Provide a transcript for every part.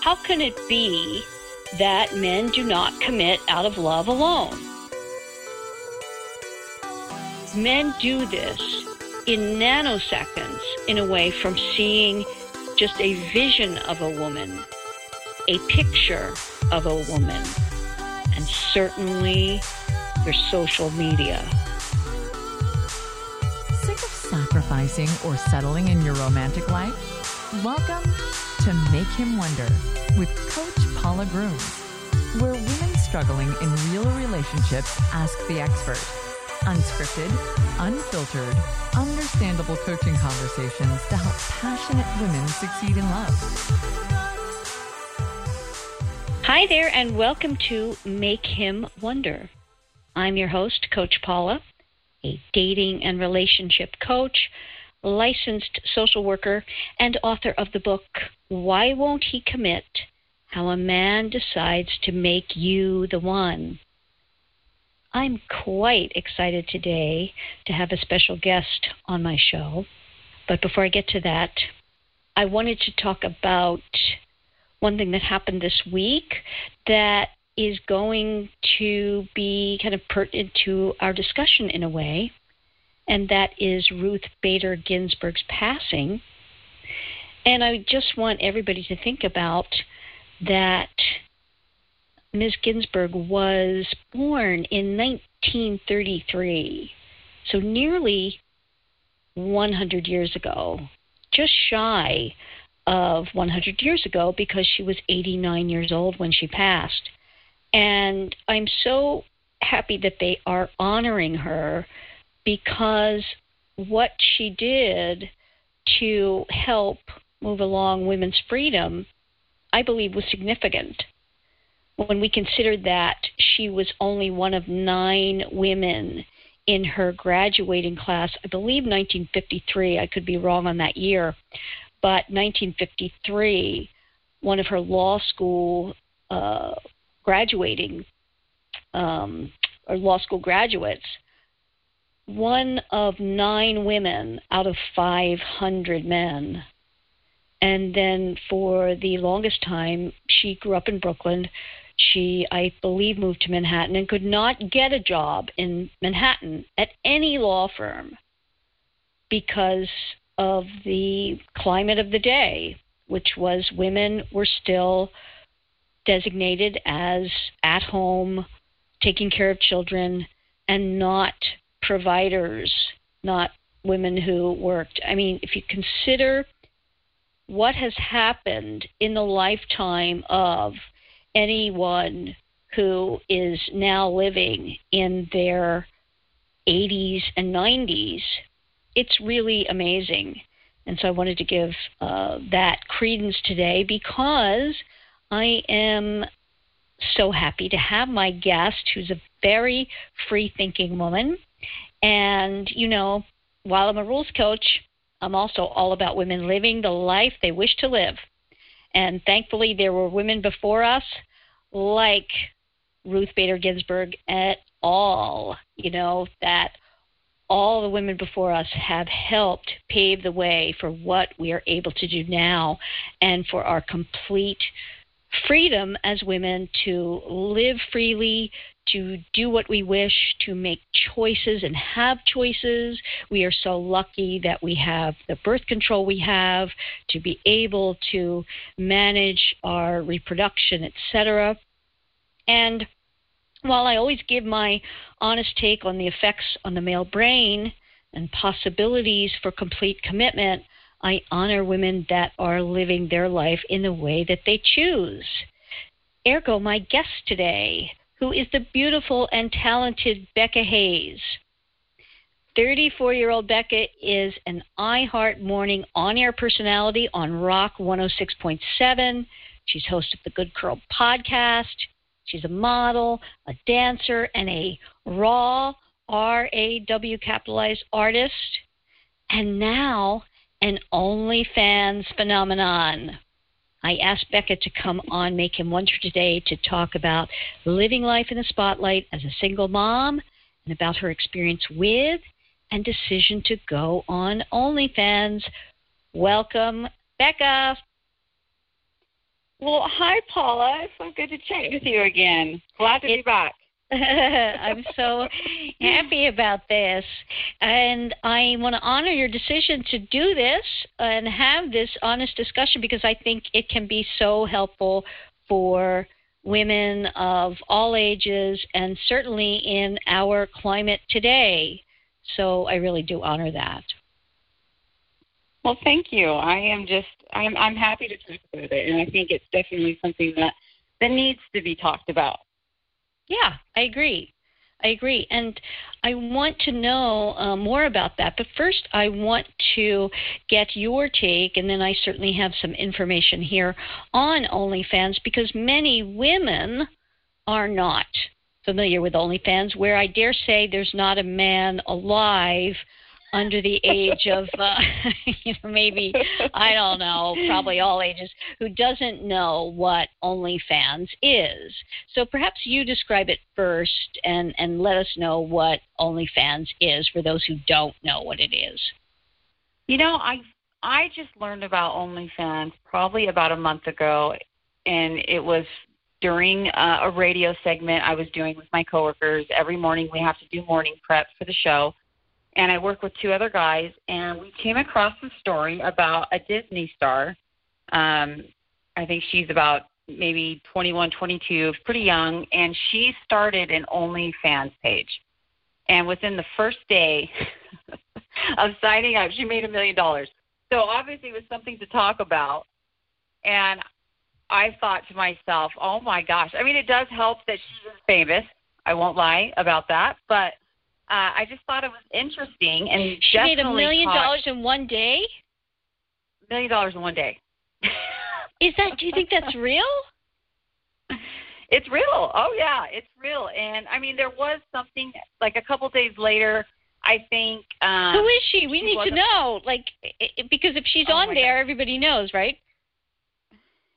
How can it be that men do not commit out of love alone? Men do this in nanoseconds in a way from seeing just a vision of a woman, a picture of a woman, and certainly their social media. Sick of sacrificing or settling in your romantic life? Welcome to Make Him Wonder with Coach Paula Grooms, where women struggling in real relationships ask the expert. Unscripted, unfiltered, understandable coaching conversations to help passionate women succeed in love. Hi there, and welcome to Make Him Wonder. I'm your host, Coach Paula, a dating and relationship coach, licensed social worker, and author of the book, Why Won't He Commit? How a Man Decides to Make You the One. I'm quite excited today to have a special guest on my show. But before I get to that, I wanted to talk about one thing that happened this week that is going to be kind of pertinent to our discussion in a way, and that is Ruth Bader Ginsburg's passing. And I just want everybody to think about that Ms. Ginsburg was born in 1933, so nearly 100 years ago, just shy of 100 years ago because she was 89 years old when she passed. And I'm so happy that they are honoring her because what she did to help move along women's freedom, I believe, was significant. When we consider that she was only one of nine women in her graduating class, I believe 1953, I could be wrong on that year, but 1953, one of her law school uh, graduating um, or law school graduates, one of nine women out of 500 men. And then for the longest time, she grew up in Brooklyn. She, I believe, moved to Manhattan and could not get a job in Manhattan at any law firm because of the climate of the day, which was women were still designated as at home, taking care of children, and not providers, not women who worked. I mean, if you consider what has happened in the lifetime of anyone who is now living in their 80s and 90s, it's really amazing. And so I wanted to give uh, that credence today because I am so happy to have my guest, who's a very free thinking woman. And, you know, while I'm a rules coach, I'm also all about women living the life they wish to live. And thankfully, there were women before us like Ruth Bader Ginsburg at all, you know, that all the women before us have helped pave the way for what we are able to do now and for our complete freedom as women to live freely, to do what we wish, to make choices and have choices. We are so lucky that we have the birth control we have to be able to manage our reproduction, etc. And while I always give my honest take on the effects on the male brain and possibilities for complete commitment, I honor women that are living their life in the way that they choose. Ergo, my guest today, who is the beautiful and talented Becca Hayes. 34 year old Becca is an iHeart Morning on air personality on Rock 106.7. She's host of the Good Curl podcast. She's a model, a dancer, and a raw, R A W capitalized artist. And now an OnlyFans phenomenon. I asked Becca to come on Make Him Wonder today to talk about living life in the spotlight as a single mom and about her experience with and decision to go on OnlyFans. Welcome, Becca. Well, hi, Paula. It's so good to chat with you again. Glad to be back. I'm so happy about this. And I want to honor your decision to do this and have this honest discussion because I think it can be so helpful for women of all ages and certainly in our climate today. So I really do honor that. Well, thank you. I am just I'm I'm happy to talk about it, and I think it's definitely something that that needs to be talked about. Yeah, I agree. I agree. And I want to know uh, more about that. But first, I want to get your take, and then I certainly have some information here on OnlyFans because many women are not familiar with OnlyFans, where I dare say there's not a man alive under the age of uh, maybe I don't know probably all ages who doesn't know what OnlyFans is. So perhaps you describe it first and and let us know what OnlyFans is for those who don't know what it is. You know, I I just learned about OnlyFans probably about a month ago, and it was during uh, a radio segment I was doing with my coworkers. Every morning we have to do morning prep for the show and I work with two other guys, and we came across a story about a Disney star. Um, I think she's about maybe 21, 22, pretty young, and she started an OnlyFans page. And within the first day of signing up, she made a million dollars. So obviously, it was something to talk about. And I thought to myself, oh my gosh. I mean, it does help that she's famous. I won't lie about that. But uh, I just thought it was interesting and she made a million dollars in one day. Million dollars in one day. Is that? Do you think that's real? It's real. Oh yeah, it's real. And I mean, there was something like a couple days later. I think. Um, Who is she? We she need to know. Like, it, because if she's oh on there, God. everybody knows, right?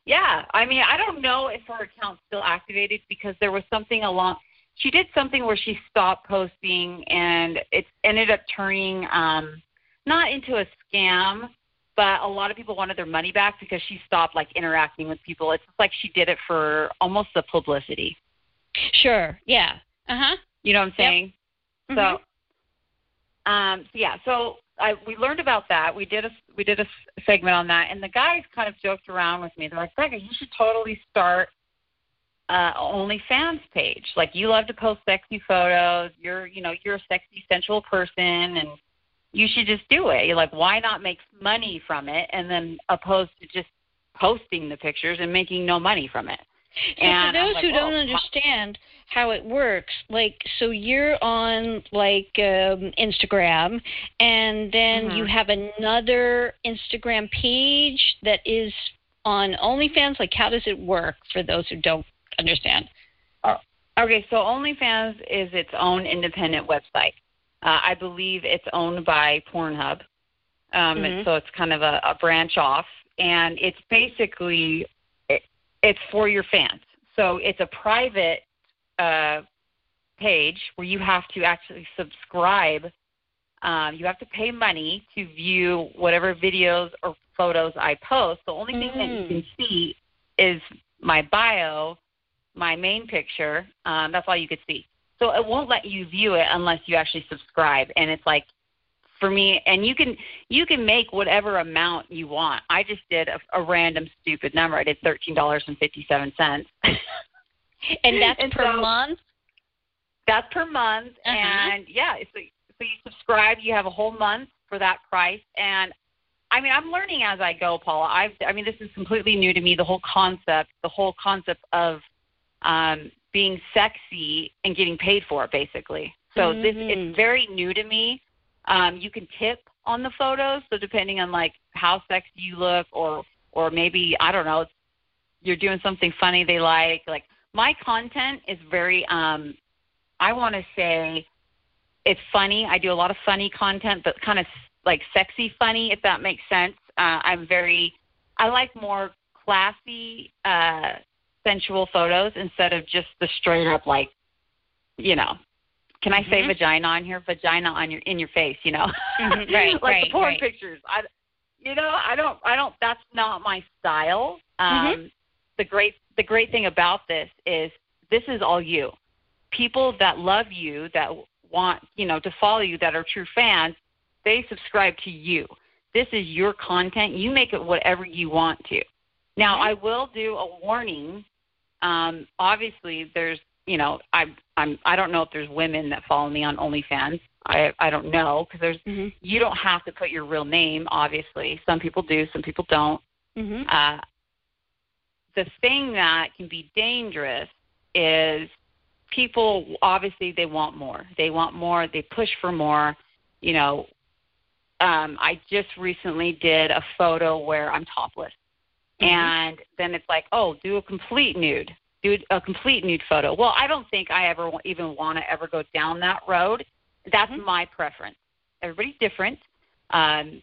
Yeah, I mean, I don't know if her account's still activated because there was something along she did something where she stopped posting and it ended up turning um not into a scam but a lot of people wanted their money back because she stopped like interacting with people it's like she did it for almost the publicity sure yeah uh-huh you know what i'm saying yep. so mm-hmm. um so yeah so I, we learned about that. We did a we did a segment on that, and the guys kind of joked around with me. They're like, "Becca, you should totally start uh, OnlyFans page. Like you love to post sexy photos. You're, you know, you're a sexy, sensual person, and you should just do it. You're like, why not make money from it, and then opposed to just posting the pictures and making no money from it. So and for those like, who don't understand how it works, like so you're on like um, Instagram, and then mm-hmm. you have another Instagram page that is on OnlyFans. Like, how does it work for those who don't understand. Uh, okay, so OnlyFans is its own independent website. Uh, I believe it's owned by Pornhub. Um, mm-hmm. So it's kind of a, a branch off, and it's basically it, it's for your fans. So it's a private uh, page where you have to actually subscribe. Um, you have to pay money to view whatever videos or photos I post. The only thing mm. that you can see is my bio my main picture. Um, that's all you could see. So it won't let you view it unless you actually subscribe. And it's like for me, and you can you can make whatever amount you want. I just did a, a random stupid number. I did thirteen dollars and fifty seven cents. and that's and per so, month. That's per month, uh-huh. and yeah, so so you subscribe. You have a whole month for that price, and I mean, I'm learning as I go, Paula. I've, I mean, this is completely new to me. The whole concept, the whole concept of um, being sexy and getting paid for it, basically. So mm-hmm. this it's very new to me. Um, you can tip on the photos, so depending on like how sexy you look, or or maybe I don't know, you're doing something funny they like. Like my content is very, um, I want to say, it's funny. I do a lot of funny content, but kind of like sexy funny, if that makes sense. Uh, I'm very, I like more classy uh, sensual photos instead of just the straight up like, you know, can I say mm-hmm. vagina on here? Vagina on your in your face, you know, mm-hmm. right? like right, the porn right. pictures. I, you know, I don't, I don't. That's not my style. Um, mm-hmm. the great the great thing about this is this is all you. People that love you, that want you know to follow you, that are true fans, they subscribe to you. This is your content. You make it whatever you want to. Now, I will do a warning. Um, obviously, there's you know I I'm I don't know if there's women that follow me on OnlyFans. I I don't know because there's Mm-hmm. you don't have to put your real name. Obviously, some people do, some people don't. Mm-hmm. Uh, the thing that can be dangerous is people obviously they want more. They want more. They push for more. You know, um, I just recently did a photo where I'm topless, Mhm. and then it's like, oh, do a complete nude, do a complete nude photo. Well, I don't think I ever even want to ever go down that road. That's Mhm. my preference. Everybody's different. Um,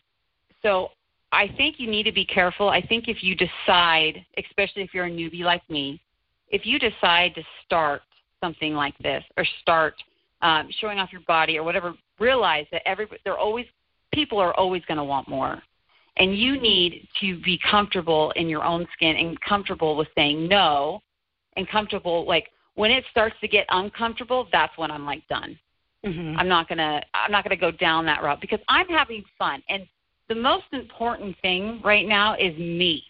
so I think you need to be careful. I think if you decide, especially if you're a newbie like me, if you decide to start something like this or start um, showing off your body or whatever, realize that every they're always people are always going to want more, and you need to be comfortable in your own skin and comfortable with saying no, and comfortable like when it starts to get uncomfortable, that's when I'm like done. Mm-hmm. I'm not gonna I'm not gonna go down that route because I'm having fun. And the most important thing right now is me.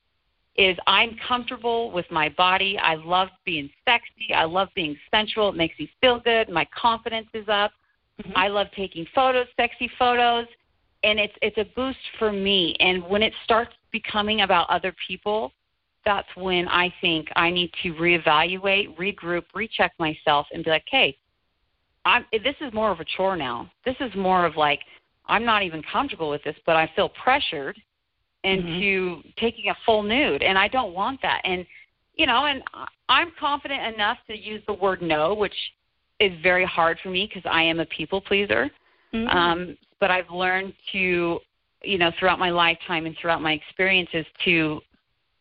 Is I'm comfortable with my body. I love being sexy. I love being sensual. It makes me feel good. My confidence is up. Mhm. I love taking photos, sexy photos, and it's it's a boost for me. And when it starts becoming about other people, that's when I think I need to reevaluate, regroup, recheck myself, and be like, hey, I'm, this is more of a chore now. This is more of like I'm not even comfortable with this, but I feel pressured into taking a full nude, and I don't want that. And you know, and I'm confident enough to use the word no, which is very hard for me because I am a people pleaser. Mhm. Um, but I've learned to, you know, throughout my lifetime and throughout my experiences to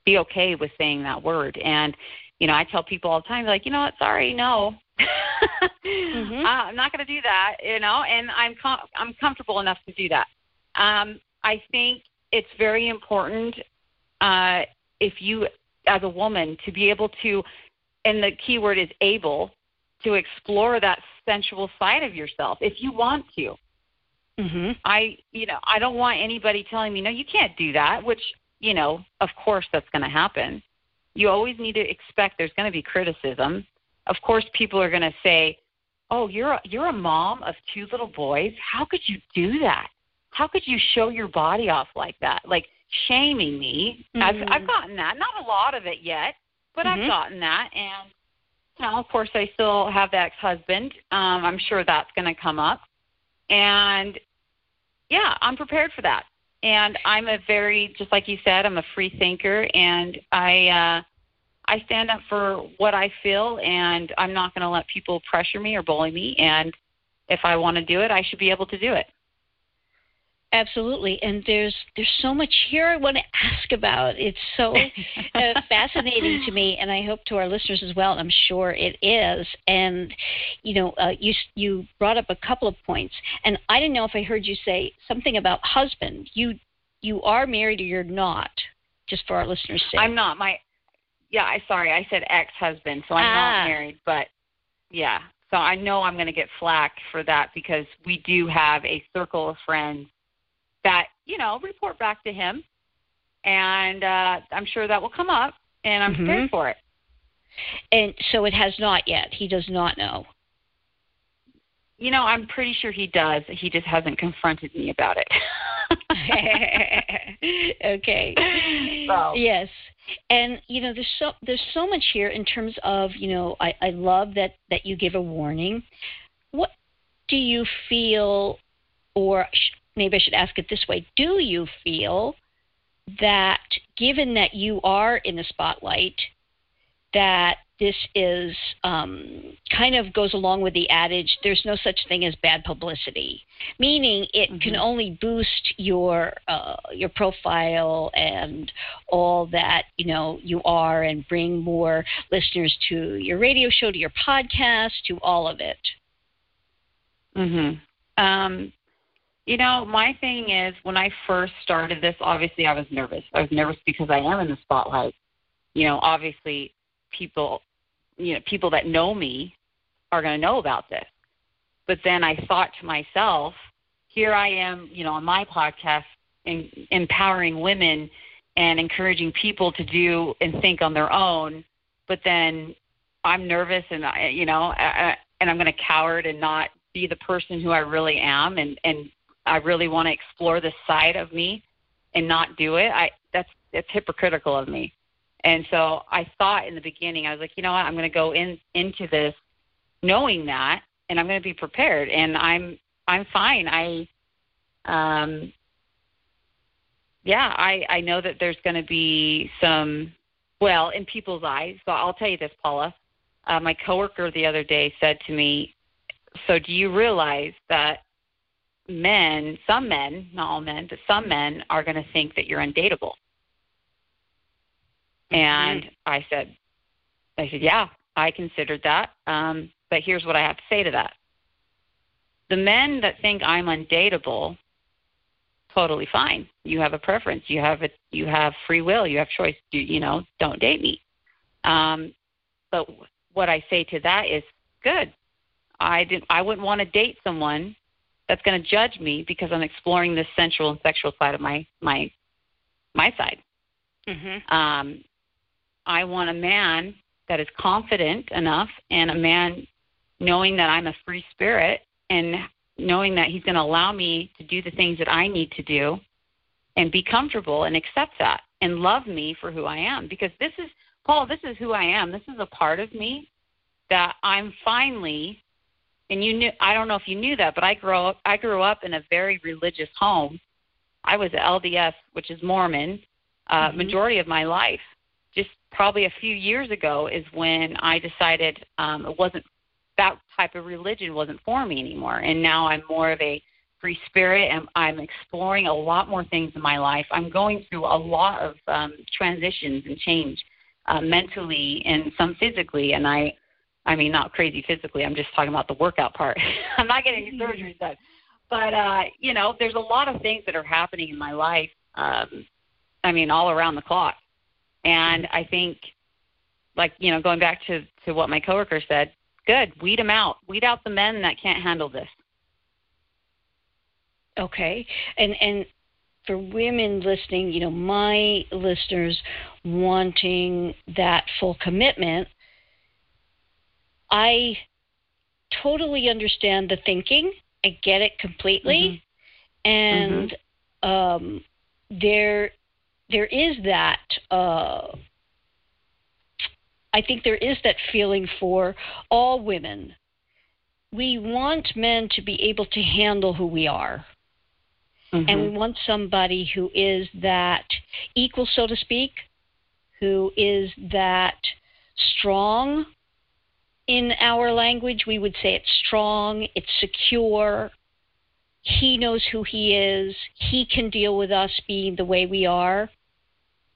be okay with saying that word. And, you know, I tell people all the time, like, you know what, sorry, no. Mhm. uh, I'm not going to do that, you know, and I'm com- I'm comfortable enough to do that. Um, I think it's very important uh, if you, as a woman, to be able to, and the key word is able, to explore that sensual side of yourself if you want to. Mhm. I, you know, I don't want anybody telling me, no, you can't do that, which, you know, of course that's going to happen. You always need to expect there's going to be criticism. Of course, people are going to say, oh, you're a, you're a mom of two little boys. How could you do that? How could you show your body off like that? Like shaming me. I've, Mhm. I've gotten that. Not a lot of it yet, but Mhm. I've gotten that. And, you know, of course, I still have the ex-husband. Um, I'm sure that's going to come up. And yeah, I'm prepared for that. And I'm a very, just like you said, I'm a free thinker, and I, uh, I stand up for what I feel, and I'm not going to let people pressure me or bully me. And if I want to do it, I should be able to do it. Absolutely, and there's there's so much here I want to ask about. It's so uh, fascinating to me, and I hope to our listeners as well. I'm sure it is. And you know, uh, you you brought up a couple of points, and I didn't know if I heard you say something about husband. You you are married or you're not? Just for our listeners' sake. I'm not my, yeah. I sorry, I said ex-husband, so I'm Ah. not married, but yeah. So I know I'm going to get flack for that because we do have a circle of friends that you know report back to him, and uh, I'm sure that will come up, and I'm Mhm. prepared for it. and so it has not yet. He does not know. You know, I'm pretty sure he does. He just hasn't confronted me about it. okay. So. Yes. And you know, there's so there's so much here in terms of you know, I, I love that that you give a warning. What do you feel, or maybe I should ask it this way: Do you feel that, given that you are in the spotlight, that this is um, kind of goes along with the adage there's no such thing as bad publicity meaning it can Mhm. only boost your uh, your profile and all that you know you are and bring more listeners to your radio show to your podcast to all of it Mhm. Um, you know, my thing is when I first started this, obviously I was nervous. I was nervous because I am in the spotlight. you know, obviously people, you know, people that know me are going to know about this. But then I thought to myself, here I am, you know, on my podcast, in, empowering women and encouraging people to do and think on their own. But then I'm nervous and I, you know, I, and I'm going to coward and not be the person who I really am, and and I really want to explore this side of me and not do it. I that's that's hypocritical of me. And so I thought in the beginning, I was like, you know what, I'm going to go in into this knowing that, and I'm going to be prepared, and I'm I'm fine. I, um, yeah, I I know that there's going to be some, well, in people's eyes. So I'll tell you this, Paula. Uh, my coworker the other day said to me, "So do you realize that men, some men, not all men, but some men are going to think that you're undateable?" And mm-hmm. I said, I said, yeah, I considered that. Um, but here's what I have to say to that. The men that think I'm undateable, totally fine. You have a preference. You have a, you have free will. You have choice. You, you know, don't date me. Um, but what I say to that is good. I didn't. I wouldn't want to date someone that's going to judge me because I'm exploring this sensual and sexual side of my my my side. Mm-hmm. Um, I want a man that is confident enough and a man knowing that I'm a free spirit and knowing that he's going to allow me to do the things that I need to do and be comfortable and accept that and love me for who I am because this is Paul this is who I am this is a part of me that I'm finally and you knew I don't know if you knew that but I grew up I grew up in a very religious home I was LDS which is Mormon uh mm-hmm. majority of my life just probably a few years ago is when I decided um, it wasn't that type of religion wasn't for me anymore, and now I'm more of a free spirit and I'm exploring a lot more things in my life. I'm going through a lot of um, transitions and change uh, mentally and some physically, and I. I mean, not crazy physically. I'm just talking about the workout part. I'm not getting any surgery done, but uh, you know, there's a lot of things that are happening in my life. Um, I mean, all around the clock and I think, like you know, going back to to what my coworker said, good. Weed them out. Weed out the men that can't handle this. Okay, and and for women listening, you know, my listeners wanting that full commitment, I totally understand the thinking. I get it completely, mm-hmm. and mm-hmm. Um, there there is that. Uh, I think there is that feeling for all women. We want men to be able to handle who we are. Mm-hmm. And we want somebody who is that equal, so to speak, who is that strong. In our language, we would say it's strong, it's secure, he knows who he is, he can deal with us being the way we are.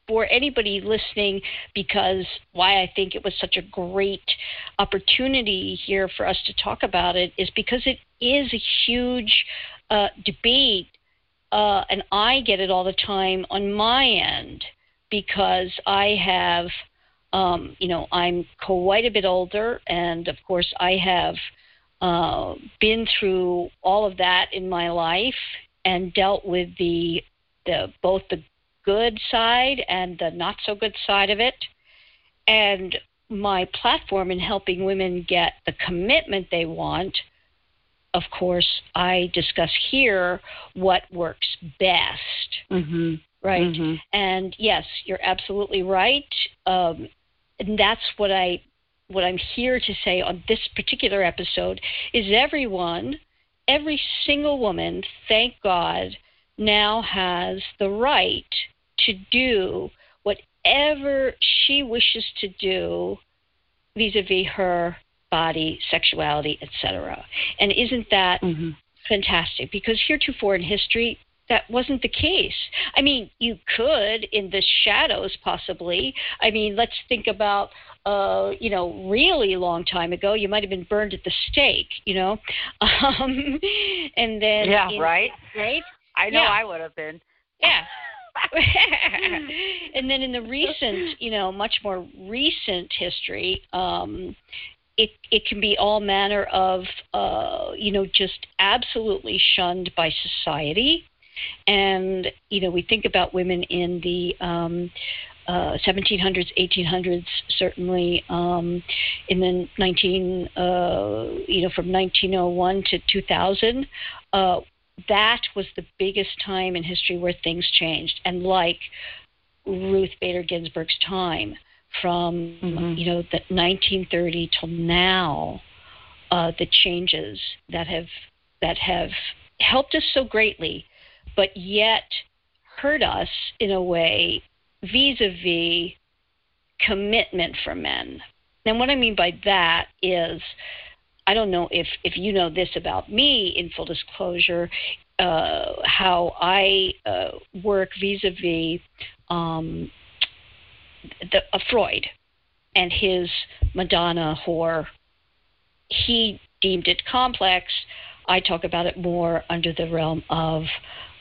For anybody listening because why I think it was such a great opportunity here for us to talk about it is because it is a huge uh, debate, uh, and I get it all the time on my end because I have, um, you know, I'm quite a bit older, and of course I have uh, been through all of that in my life and dealt with the the both the good side and the not so good side of it. And my platform in helping women get the commitment they want, of course, I discuss here what works best. Mm-hmm. Right. Mm-hmm. And yes, you're absolutely right. Um, and that's what I what I'm here to say on this particular episode is everyone, every single woman, thank God, now has the right to do whatever she wishes to do vis-a-vis her body, sexuality, etc. And isn't that mm-hmm. fantastic? Because heretofore in history, that wasn't the case. I mean, you could in the shadows possibly. I mean, let's think about uh, you know, really long time ago, you might have been burned at the stake, you know. Um, and then Yeah, in, right. Right? I know yeah. I would have been. Yeah. and then in the recent, you know, much more recent history, um, it it can be all manner of, uh, you know, just absolutely shunned by society. And you know, we think about women in the um, uh, 1700s, 1800s, certainly um, in the 19, uh, you know, from 1901 to 2000. Uh, that was the biggest time in history where things changed. And like Ruth Bader Ginsburg's time, from mm-hmm. you know the 1930 till now, uh, the changes that have that have helped us so greatly, but yet hurt us in a way vis-a-vis commitment for men. And what I mean by that is I don't know if, if you know this about me in full disclosure, uh, how I uh, work vis a vis uh, Freud and his Madonna whore. He deemed it complex. I talk about it more under the realm of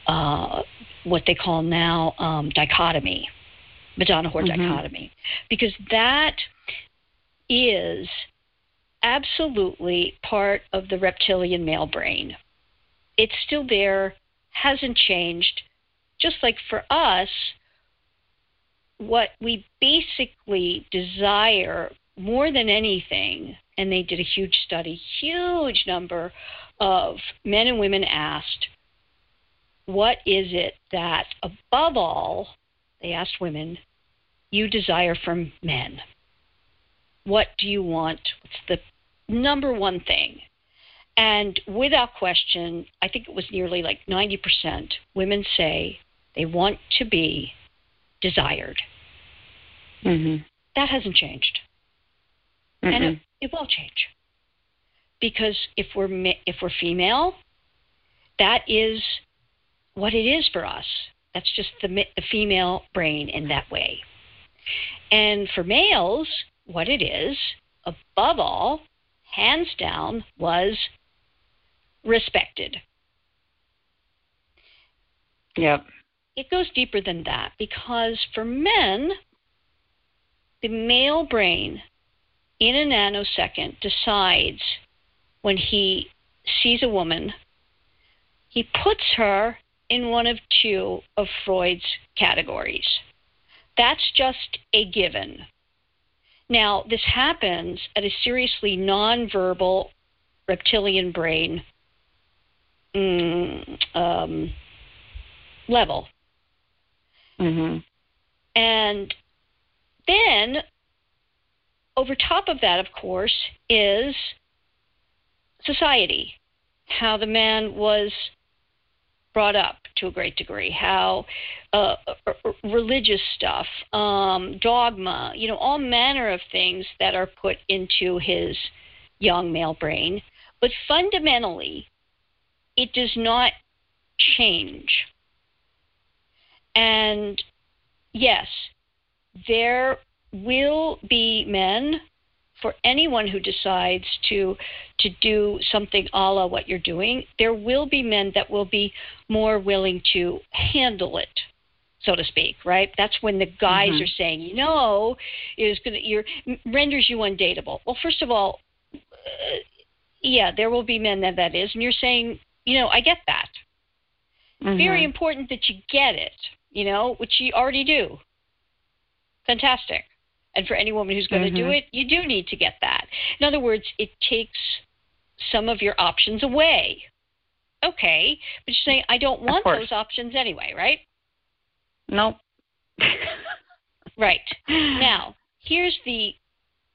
uh, what they call now um, dichotomy, Madonna whore mm-hmm. dichotomy, because that is absolutely part of the reptilian male brain. It's still there, hasn't changed. Just like for us, what we basically desire more than anything, and they did a huge study, huge number of men and women asked, what is it that above all, they asked women, you desire from men? What do you want? What's the number one thing. And without question, I think it was nearly like 90% women say they want to be desired. Mm-hmm. That hasn't changed. Mm-mm. And it, it will change. Because if we're if we're female, that is what it is for us. That's just the, the female brain in that way. And for males, what it is, above all, hands down, was respected. Yep. It goes deeper than that because for men, the male brain in a nanosecond decides when he sees a woman, he puts her in one of two of Freud's categories. That's just a given. Now, this happens at a seriously nonverbal reptilian brain mm, um, level. Mm-hmm. And then, over top of that, of course, is society, how the man was brought up to a great degree, how uh, religious stuff, um, dogma, you know, all manner of things that are put into his young male brain. But fundamentally, it does not change. And yes, there will be men for anyone who decides to to do something a la what you're doing, there will be men that will be more willing to handle it, so to speak. Right? That's when the guys mm-hmm. are saying, you know, is going to your renders you undateable. Well, first of all, uh, yeah, there will be men that that is, and you're saying, you know, I get that. Mm-hmm. Very important that you get it, you know, which you already do. Fantastic. And for any woman who's going mm-hmm. to do it, you do need to get that. In other words, it takes some of your options away. Okay, but you're saying I don't want those options anyway, right? Nope. right. Now, here's the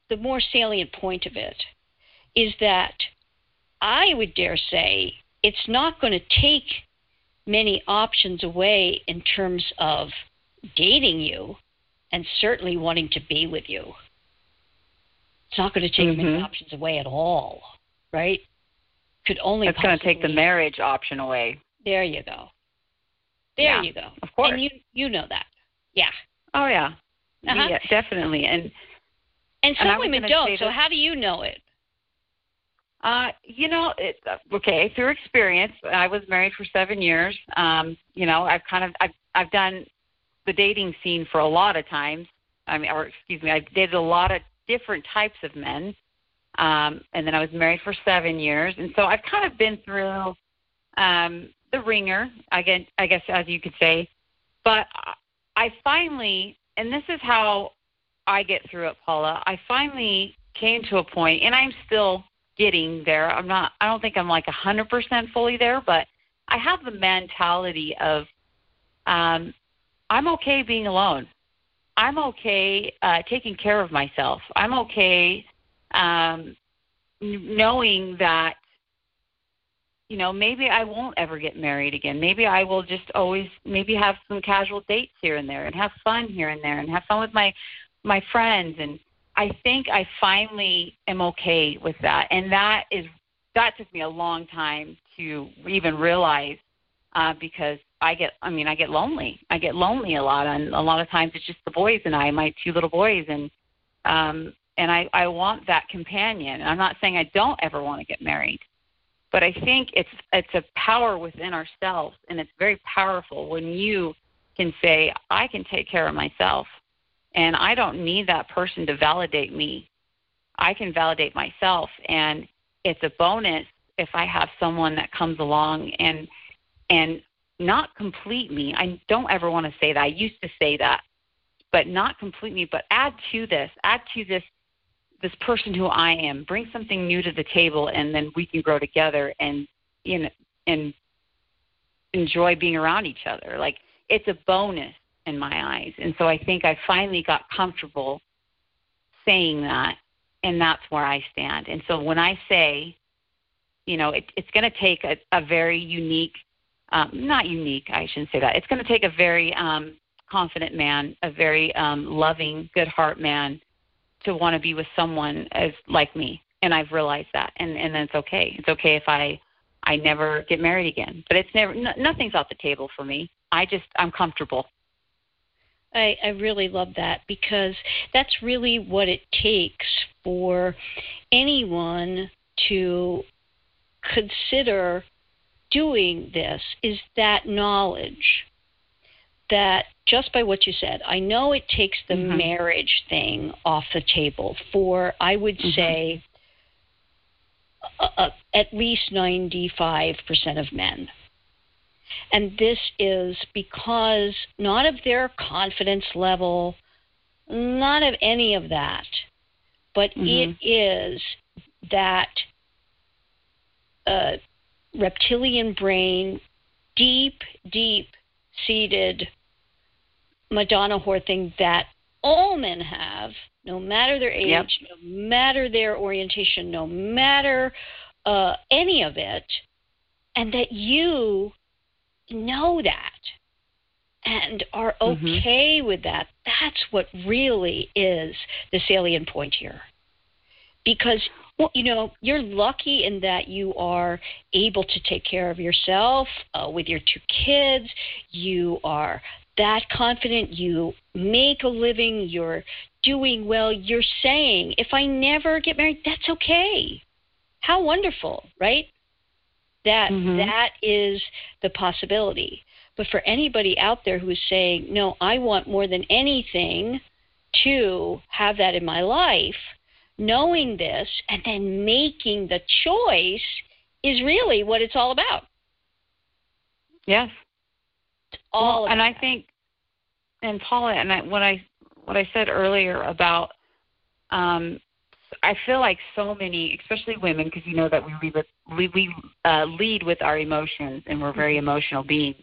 the more salient point of it is that I would dare say it's not going to take many options away in terms of dating you and certainly wanting to be with you. It's not going to take mm-hmm. many options away at all, right? Could only. It's going to take the marriage option away. There you go. There yeah, you go. Of course. And you you know that. Yeah. Oh yeah. Uh-huh. Yeah, definitely. And and some and women don't. So how do you know it? Uh, you know, it, okay, through experience. I was married for seven years. Um, you know, I've kind of I've I've done the dating scene for a lot of times. I mean, or excuse me, I dated a lot of different types of men. Um, and then I was married for seven years, and so I've kind of been through um, the ringer, I guess, I guess as you could say. But I finally, and this is how I get through it, Paula. I finally came to a point, and I'm still getting there. I'm not. I don't think I'm like a hundred percent fully there, but I have the mentality of um, I'm okay being alone. I'm okay uh, taking care of myself. I'm okay um, knowing that you know maybe I won't ever get married again. Maybe I will just always maybe have some casual dates here and there and have fun here and there and have fun with my my friends and I think I finally am okay with that and that is that took me a long time to even realize uh, because I get I mean I get lonely. I get lonely a lot and a lot of times it's just the boys and I, my two little boys and um and I I want that companion. I'm not saying I don't ever want to get married. But I think it's it's a power within ourselves and it's very powerful when you can say I can take care of myself and I don't need that person to validate me. I can validate myself and it's a bonus if I have someone that comes along and and not complete me. I don't ever want to say that. I used to say that, but not complete me, but add to this, add to this this person who I am. Bring something new to the table and then we can grow together and you know and enjoy being around each other. Like it's a bonus in my eyes. And so I think I finally got comfortable saying that and that's where I stand. And so when I say, you know, it, it's going to take a, a very unique um, not unique, I shouldn't say that. It's going to take a very um, confident man, a very um, loving, good heart man to want to be with someone as like me. And I've realized that, and and that's okay. It's okay if I I never get married again. But it's never nothing's off the table for me. I just I'm comfortable. I, I really love that because that's really what it takes for anyone to consider doing this is that knowledge that just by what you said, I know it takes the mm-hmm. marriage thing off the table for, I would mm-hmm. say, uh, uh, at least 95% of men. And this is because not of their confidence level, not of any of that, but mm-hmm. it is that uh, reptilian brain, deep, deep seated Madonna whore thing that all men have, no matter their age, yep. no matter their orientation, no matter uh, any of it, and that you know that and are mm-hmm. okay mm-hmm. with that. That's what really is the salient point here. Because well, you know, you're lucky in that you are able to take care of yourself uh, with your two kids. You are that confident. You make a living. You're doing well. You're saying, if I never get married, that's okay. How wonderful, right? That mm-hmm. that is the possibility. But for anybody out there who is saying, no, I want more than anything to have that in my life knowing this and then making the choice is really what it's all about. Yes. It's all well, and I think and Paula and I, what I what I said earlier about um I feel like so many, especially women, because you know that we lead with, we, we uh, lead with our emotions and we're very mm-hmm. emotional beings.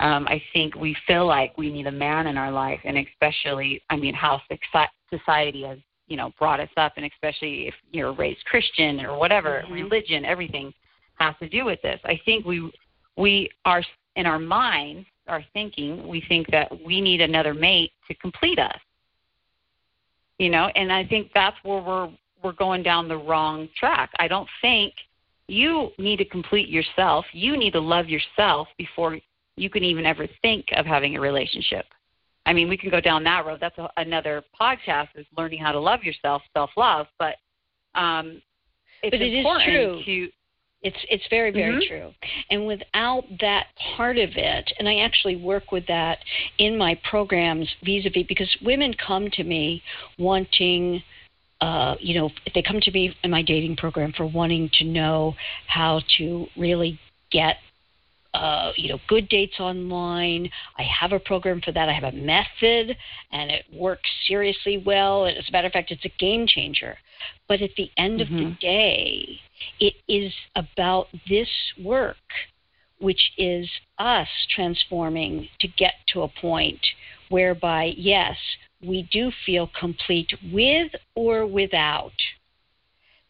Um, I think we feel like we need a man in our life, and especially, I mean, how society has you know brought us up, and especially if you're raised Christian or whatever mm-hmm. religion, everything has to do with this. I think we we are in our minds, our thinking, we think that we need another mate to complete us. You know, and I think that's where we're we're going down the wrong track. I don't think you need to complete yourself. You need to love yourself before you can even ever think of having a relationship. I mean, we can go down that road. That's a, another podcast is learning how to love yourself, self love. But um, it's but it important is true. to It's it's very very Mhm. true. And without that part of it, and I actually work with that in my programs vis-a-vis because women come to me wanting uh, you know, if they come to me in my dating program for wanting to know how to really get uh, you know, good dates online. I have a program for that. I have a method, and it works seriously well. And as a matter of fact, it's a game changer. But at the end of the Mhm. day, it is about this work, which is us transforming to get to a point whereby, yes, we do feel complete with or without.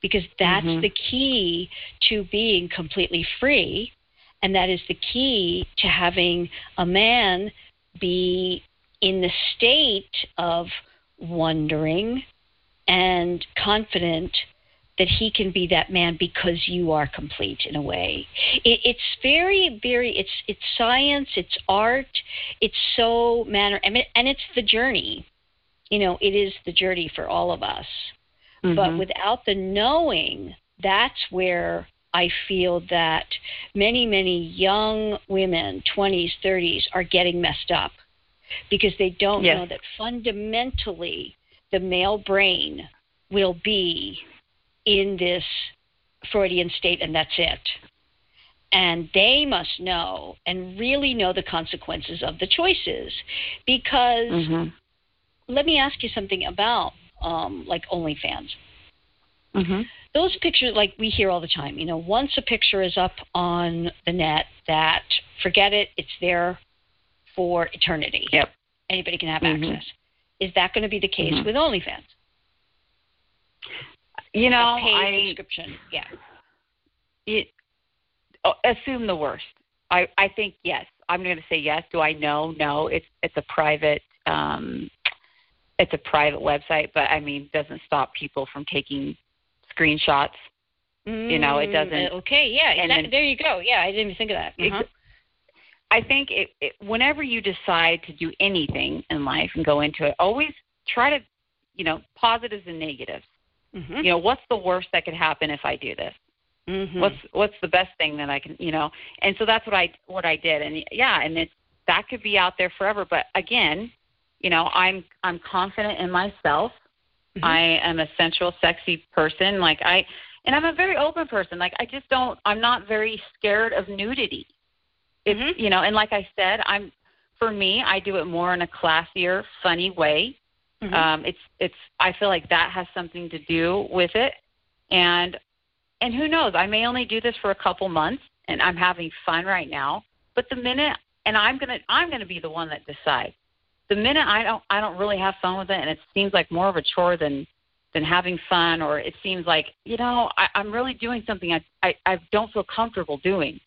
Because that's Mhm. the key to being completely free and that is the key to having a man be in the state of wondering and confident that he can be that man because you are complete in a way. It, it's very, very. It's it's science. It's art. It's so manner, and, it, and it's the journey. You know, it is the journey for all of us. But Mhm. without the knowing, that's where I feel that many, many young women, 20s, 30s, are getting messed up because they don't Yes. know that fundamentally the male brain will be in this Freudian state and that's it. And they must know and really know the consequences of the choices because Mhm. let me ask you something about um, like OnlyFans Mhm. Those pictures like we hear all the time you know once a picture is up on the net that forget it it's there for eternity Yep. anybody can have Mhm. access is that going to be the case Mhm. with onlyfans You know, a paid I subscription yeah it, oh, assume the worst. I I think yes. I'm going to say yes. Do I know? No. It's it's a private um, it's a private website, but I mean, doesn't stop people from taking screenshots. You know, it Mm, doesn't- okay yeah exactly. then- there you go yeah i didn't even think of that uh-huh. I think it, it, whenever you decide to do anything in life and go into it, always try to, you know, positives and negatives. Mhm. You know, what's the worst that could happen if I do this? Mhm. what's what's the best thing that I can you know and so that's what I what I did and yeah and it's that could be out there forever but again you know I'm I'm confident in myself Mhm. I am a sensual sexy person like I and I'm a very open person like I just don't I'm not very scared of nudity it's Mhm. you know and like I said I'm for me I do it more in a classier funny way Mhm. um, it's it's I feel like that has something to do with it, and and who knows? I may only do this for a couple months, and I'm having fun right now. But the minute, and I'm gonna I'm gonna be the one that decides. The minute I don't I don't really have fun with it, and it seems like more of a chore than than having fun, or it seems like you know I, I'm really doing something I, I I don't feel comfortable doing.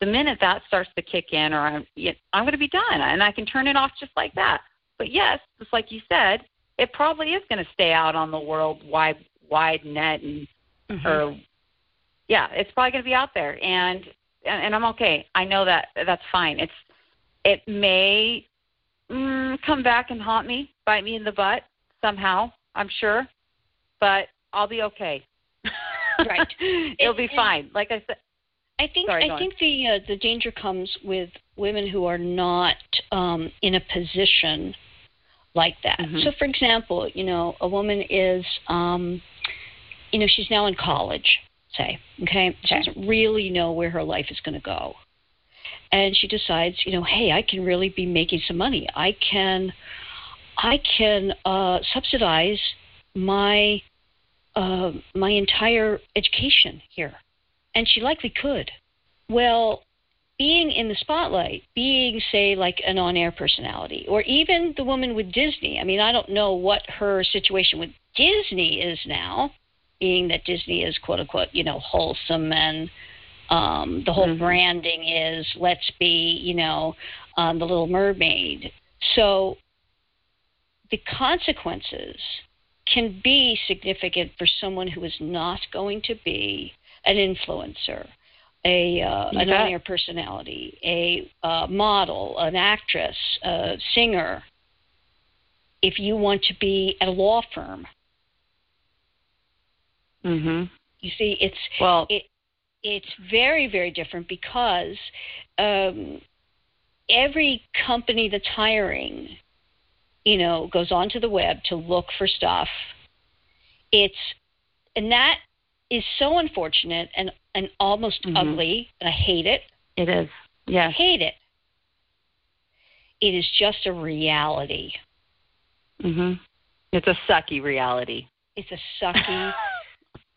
The minute that starts to kick in, or I'm yeah, I'm going to be done, and I can turn it off just like that. But yes, just like you said, it probably is going to stay out on the world wide wide net and Mhm. or yeah, it's probably going to be out there, and and I'm okay. I know that that's fine. It's it may mm, come back and haunt me, bite me in the butt somehow. I'm sure, but I'll be okay. Right. It'll be And- fine. Like I said, I think Sorry, I on. think the uh, the danger comes with women who are not um, in a position like that. Mhm. So, for example, you know, a woman is, um, you know, she's now in college, say, okay, she Okay. doesn't really know where her life is going to go, and she decides, you know, hey, I can really be making some money. I can, I can uh, subsidize my uh, my entire education here and she likely could. Well, being in the spotlight, being, say, like an on air personality, or even the woman with Disney. I mean, I don't know what her situation with Disney is now, being that Disney is quote unquote, you know, wholesome and um, the whole Mhm. branding is let's be, you know, um, the Little Mermaid. So the consequences can be significant for someone who is not going to be an influencer, a uh, an on-air personality, a uh, model, an actress, a singer. If you want to be at a law firm, mhm. you see, it's Well, it, it's very, very different because um, every company that's hiring, you know, goes onto the web to look for stuff. It's and that is so unfortunate and and almost Mhm. ugly. And I hate it. It is. Yes. I hate it. It is just a reality. Mhm. It's a sucky reality. It's a sucky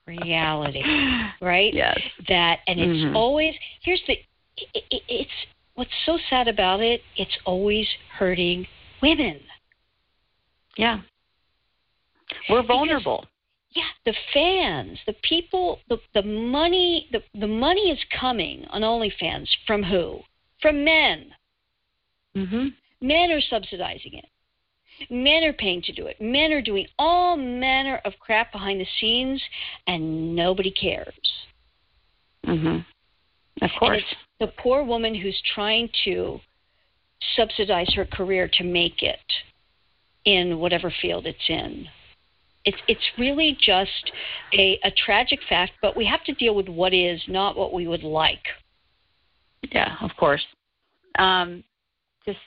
reality, right? Yes. That and it's Mhm. always here's the it, it, it's what's so sad about it. It's always hurting women. Yeah. We're vulnerable. Yeah, the fans, the people, the the money, the the money is coming on OnlyFans from who? From men. Mhm. Men are subsidizing it. Men are paying to do it. Men are doing all manner of crap behind the scenes, and nobody cares. Mhm. Of course. it's the poor woman who's trying to subsidize her career to make it in whatever field it's in. It's it's really just a, a tragic fact, but we have to deal with what is, not what we would like. Yeah, of course. Um, just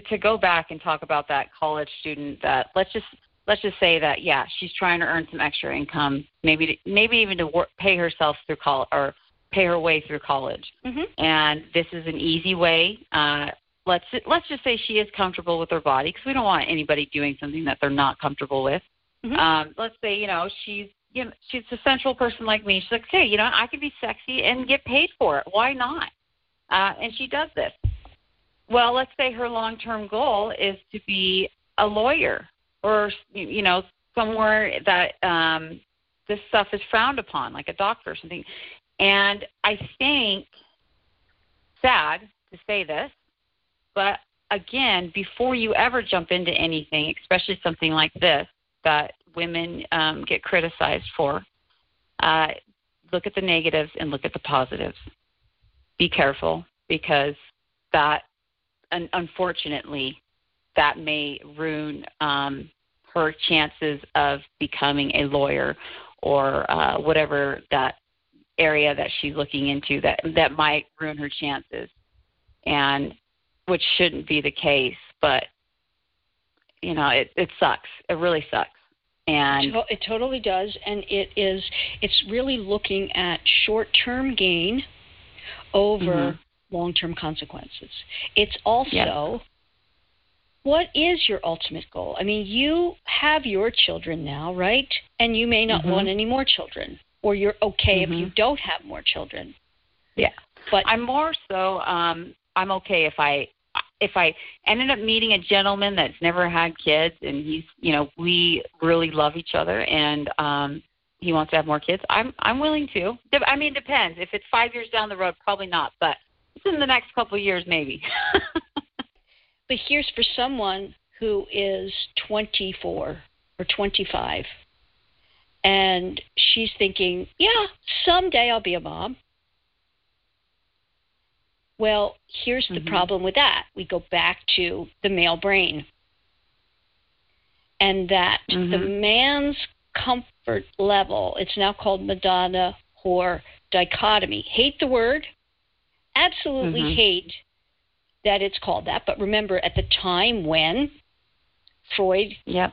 to go back and talk about that college student that let's just let's just say that yeah, she's trying to earn some extra income, maybe to, maybe even to work, pay herself through college or pay her way through college. Mm-hmm. And this is an easy way. Uh, let's let's just say she is comfortable with her body because we don't want anybody doing something that they're not comfortable with. Mhm. Um, let's say you know she's you know she's a sensual person like me. She's like, hey, you know, I could be sexy and get paid for it. Why not? Uh, and she does this. Well, let's say her long-term goal is to be a lawyer or you know somewhere that um, this stuff is frowned upon, like a doctor or something. And I think sad to say this, but again, before you ever jump into anything, especially something like this that women um, get criticized for, uh, look at the negatives and look at the positives. Be careful because that, un- unfortunately, that may ruin um, her chances of becoming a lawyer or uh, whatever that area that she's looking into that that might ruin her chances and which shouldn't be the case but you know it it sucks. It really sucks. And It totally does, and it is. It's really looking at short-term gain over Mhm. long-term consequences. It's also what is your ultimate goal? I mean, you have your children now, right? And you may not Mhm. want any more children, or you're okay if Mhm. you don't have more children. Yeah. But I'm more so um I'm okay if I if I ended up meeting a gentleman that's never had kids and he's you know we really love each other and um he wants to have more kids I'm I'm willing to I mean it depends if it's 5 years down the road probably not but in the next couple of years maybe but here's for someone who is 24 or 25 and she's thinking, yeah, someday I'll be a mom. Well, here's the Mhm. problem with that. We go back to the male brain. And that the Mhm. man's comfort level, it's now called Madonna whore dichotomy. Hate the word, absolutely Mhm. hate that it's called that. But remember, at the time when Freud yep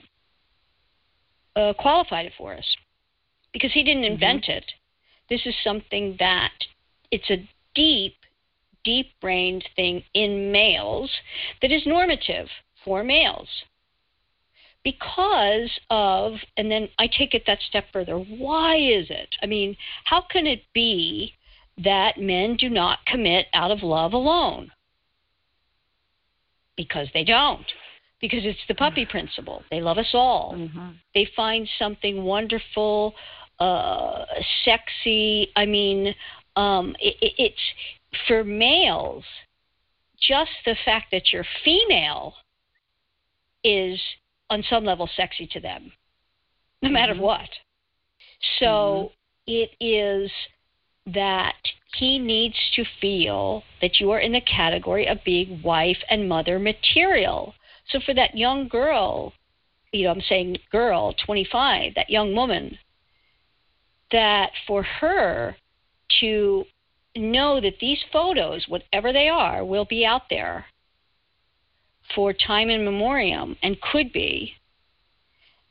uh, qualified it for us because he didn't Mhm. invent it. This is something that it's a deep, deep brained thing in males that is normative for males. Because of, and then I take it that step further. Why is it? I mean, how can it be that men do not commit out of love alone? Because they don't. Because it's the puppy principle. They love us all mhm they find something wonderful, uh, sexy. I mean, um, it, it, it's for males. Just the fact that you're female is, on some level, sexy to them, no matter Mhm. what. So it is that he needs to feel that you are in the category of being wife and mother material. So for that young girl you know, I'm saying girl, 25, that young woman, that for her, to know that these photos, whatever they are, will be out there for time in memoriam and could be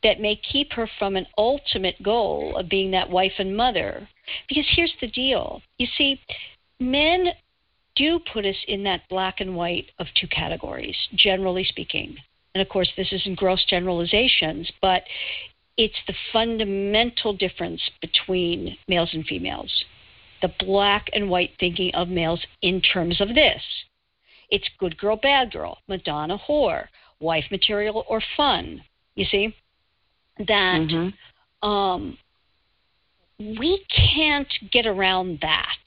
that may keep her from an ultimate goal of being that wife and mother. Because here's the deal you see, men do put us in that black and white of two categories, generally speaking. And of course, this is in gross generalizations, but it's the fundamental difference between males and females. The black and white thinking of males in terms of this it's good girl, bad girl, Madonna, whore, wife material, or fun. You see? That mm-hmm. um, we can't get around that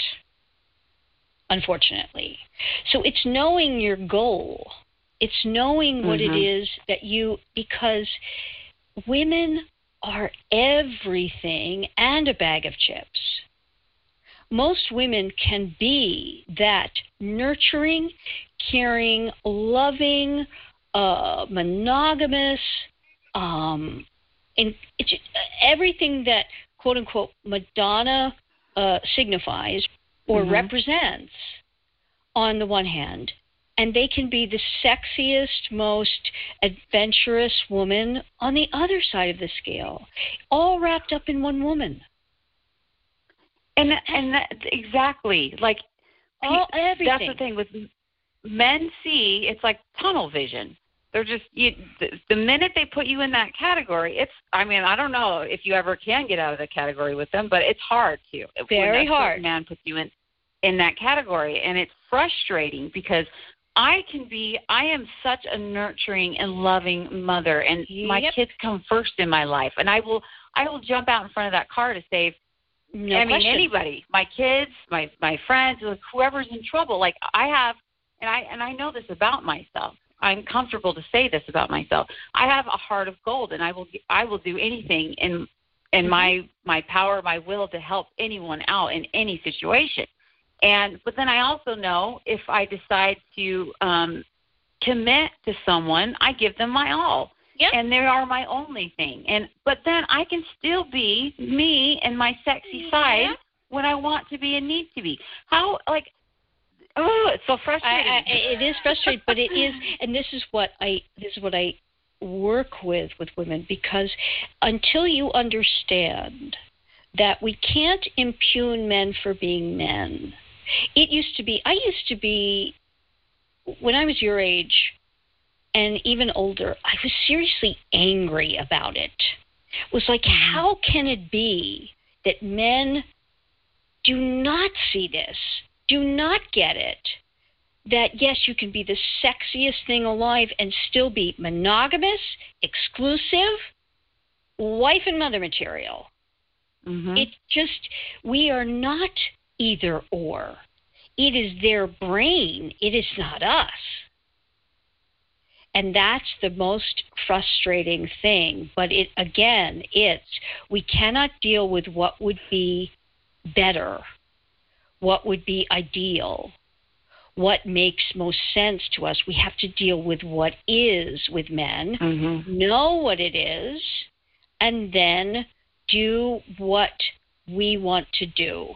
unfortunately. So it's knowing your goal. It's knowing what mm-hmm. it is that you, because women are everything and a bag of chips. Most women can be that nurturing, caring, loving, uh, monogamous, um, and everything that quote unquote Madonna uh, signifies or mm-hmm. represents on the one hand, and they can be the sexiest, most adventurous woman on the other side of the scale, all wrapped up in one woman. And and that, exactly like all everything. That's the thing with men. See, it's like tunnel vision. They're just you, the, the minute they put you in that category, it's. I mean, I don't know if you ever can get out of the category with them, but it's hard to. Very hard. Man puts you in in that category, and it's frustrating because I can be. I am such a nurturing and loving mother, and yep. my kids come first in my life, and I will. I will jump out in front of that car to save no I question. mean anybody, my kids, my my friends, whoever's in trouble. Like I have, and I and I know this about myself. I'm comfortable to say this about myself. I have a heart of gold, and I will I will do anything in in mm-hmm. my my power, my will to help anyone out in any situation. And but then I also know if I decide to um, commit to someone, I give them my all. Yep. And they are my only thing. And but then I can still be me and my sexy side when I want to be and need to be. How like oh, it's so frustrating. I, I, it is frustrating, but it is, and this is what I this is what I work with with women because until you understand that we can't impugn men for being men. It used to be. I used to be when I was your age and even older. I was seriously angry about it. It was like, mm-hmm. how can it be that men do not see this? Do not get it that yes, you can be the sexiest thing alive and still be monogamous, exclusive, wife and mother material. Mm-hmm. It just, we are not either or. It is their brain, it is not us. And that's the most frustrating thing. But it again, it's we cannot deal with what would be better what would be ideal, what makes most sense to us. We have to deal with what is with men, mm-hmm. know what it is, and then do what we want to do,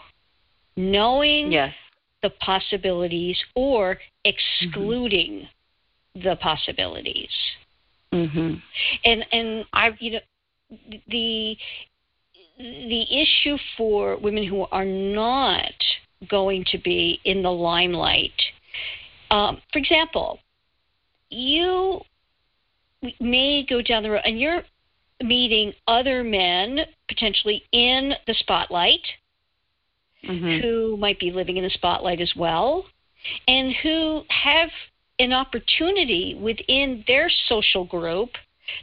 knowing yes. the possibilities or excluding mm-hmm. the possibilities. Mm-hmm. And and I, you know, the the issue for women who are not going to be in the limelight. Um, for example, you may go down the road and you're meeting other men potentially in the spotlight mm-hmm. who might be living in the spotlight as well and who have an opportunity within their social group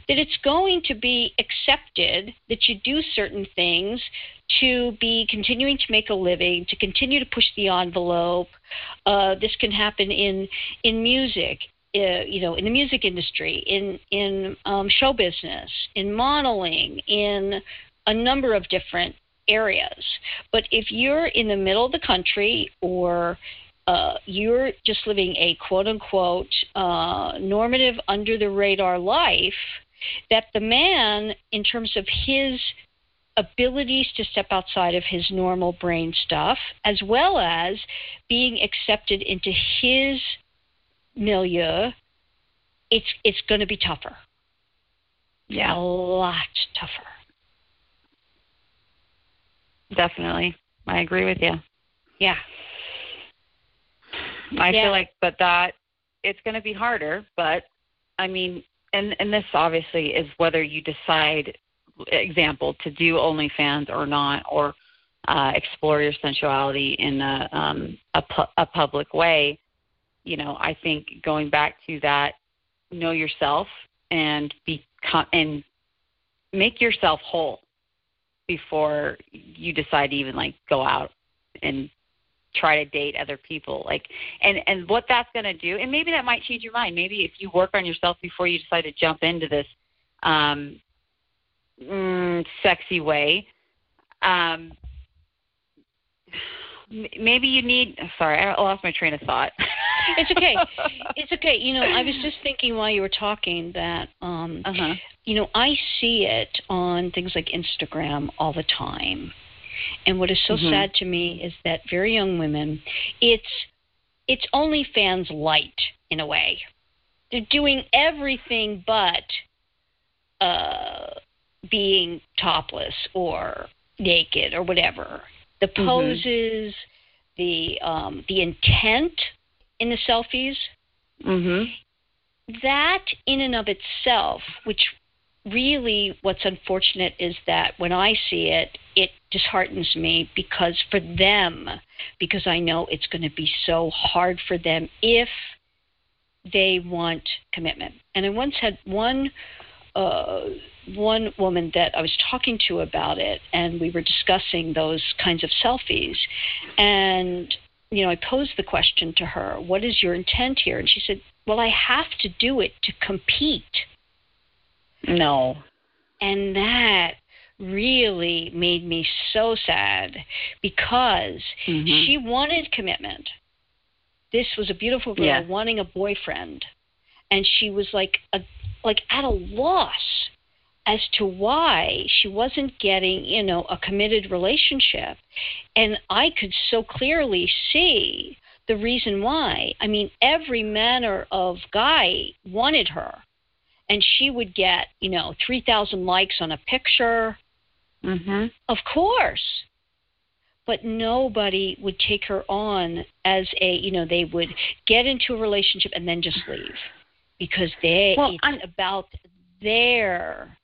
that it's going to be accepted that you do certain things to be continuing to make a living, to continue to push the envelope. Uh, this can happen in in music, uh, you know, in the music industry, in in um, show business, in modeling, in a number of different areas. But if you're in the middle of the country or uh, you're just living a quote unquote uh, normative under the radar life, that the man, in terms of his abilities to step outside of his normal brain stuff, as well as being accepted into his milieu, it's it's going to be tougher. Yeah, a lot tougher. Definitely, I agree with you. Yeah, I yeah. feel like, but that it's going to be harder. But I mean, and and this obviously is whether you decide example to do OnlyFans or not, or uh, explore your sensuality in a, um, a, pu- a public way, you know, I think going back to that, know yourself and be and make yourself whole before you decide to even like go out and try to date other people. Like and and what that's going to do and maybe that might change your mind. Maybe if you work on yourself before you decide to jump into this um mm, sexy way. Um, maybe you need. Sorry, I lost my train of thought. it's okay. It's okay. You know, I was just thinking while you were talking that, um, uh-huh. you know, I see it on things like Instagram all the time. And what is so mm-hmm. sad to me is that very young women, it's it's OnlyFans light in a way. They're doing everything but uh, being topless or naked or whatever. The mm-hmm. poses, mm-hmm. the um, the intent in the selfies. Mm-hmm. That in and of itself, which really what's unfortunate is that when I see it, it disheartens me because for them, because I know it's going to be so hard for them if they want commitment. And I once had one uh, one woman that I was talking to about it, and we were discussing those kinds of selfies. And, you know, I posed the question to her, What is your intent here? And she said, Well, I have to do it to compete. No. And that really made me so sad because mm-hmm. she wanted commitment. This was a beautiful girl yeah. wanting a boyfriend. And she was like a like at a loss as to why she wasn't getting, you know, a committed relationship. And I could so clearly see the reason why. I mean, every manner of guy wanted her. And she would get, you know, 3,000 likes on a picture. Mm-hmm. Of course. But nobody would take her on as a, you know, they would get into a relationship and then just leave because they well, it's I'm, about their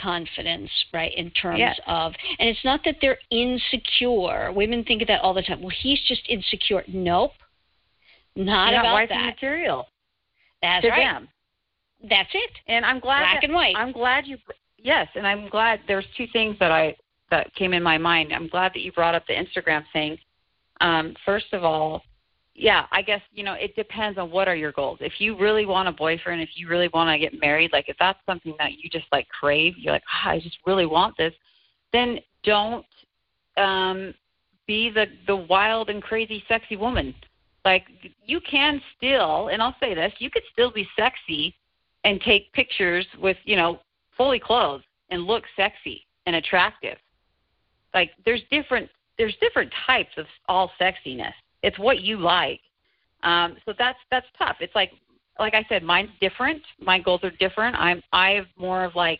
confidence, right, in terms yes. of, and it's not that they're insecure. Women think of that all the time. Well, he's just insecure. Nope, not You're about not that. material. That's to right. Them. That's it. And I'm glad. Black that, and white. I'm glad you. Yes, and I'm glad. There's two things that I that came in my mind. I'm glad that you brought up the Instagram thing. Um, first of all, yeah, I guess you know it depends on what are your goals. If you really want a boyfriend, if you really want to get married, like if that's something that you just like crave, you're like, oh, I just really want this, then don't um, be the the wild and crazy sexy woman. Like you can still, and I'll say this, you could still be sexy and take pictures with you know fully clothed and look sexy and attractive. Like there's different there's different types of all sexiness it's what you like. Um, so that's that's tough. It's like like I said, mine's different. My goals are different. I'm I have more of like,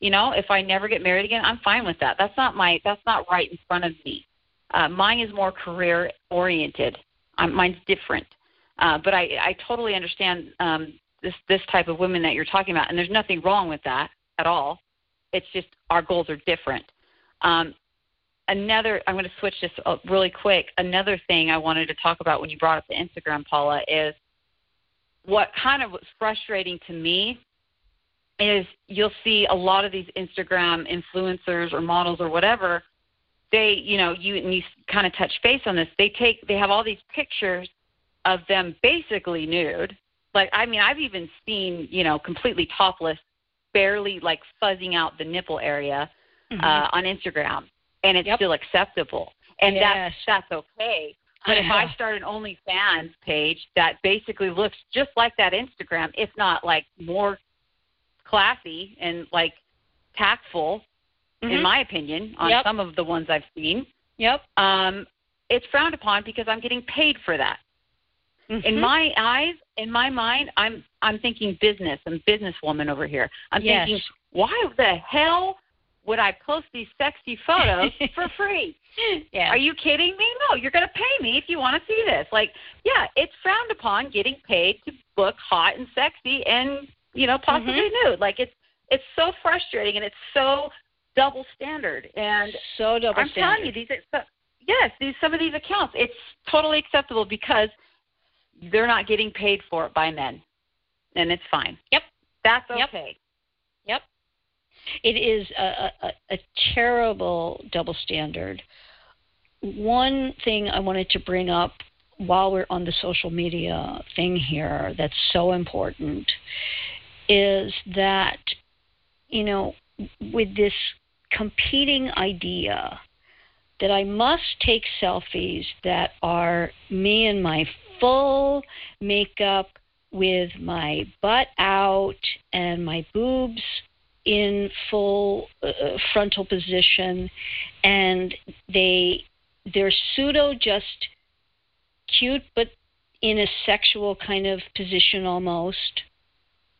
you know, if I never get married again, I'm fine with that. That's not my that's not right in front of me. Uh, mine is more career oriented. Um, mine's different. Uh, but I I totally understand um, this this type of women that you're talking about, and there's nothing wrong with that at all. It's just our goals are different. Um, another i'm going to switch this up really quick. Another thing i wanted to talk about when you brought up the instagram paula is what kind of was frustrating to me is you'll see a lot of these instagram influencers or models or whatever they you know you and you kind of touch base on this they take they have all these pictures of them basically nude. Like i mean i've even seen you know completely topless barely like fuzzing out the nipple area mm-hmm. uh, on instagram and it's yep. still acceptable. And yes. that's that's okay. But if I start an OnlyFans page that basically looks just like that Instagram, if not like more classy and like tactful, in Mhm. my opinion, on Yep. some of the ones I've seen. Yep. Um, it's frowned upon because I'm getting paid for that. In Mhm. my eyes, in my mind, I'm I'm thinking business. I'm businesswoman over here. I'm Yes. thinking, why the hell would I post these sexy photos for free? yeah. Are you kidding me? No, you're going to pay me if you want to see this. Like, yeah, it's frowned upon getting paid to look hot and sexy and you know possibly Mm-hmm. nude. Like it's it's so frustrating and it's so double standard. And so double standard. I'm standard. telling you, these yes, these some of these accounts, it's totally acceptable because they're not getting paid for it by men, and it's fine. Yep. That's okay. Yep. It is a, a, a terrible double standard. One thing I wanted to bring up while we're on the social media thing here that's so important is that, you know, with this competing idea that I must take selfies that are me in my full makeup with my butt out and my boobs in full uh, frontal position and they they're pseudo just cute but in a sexual kind of position almost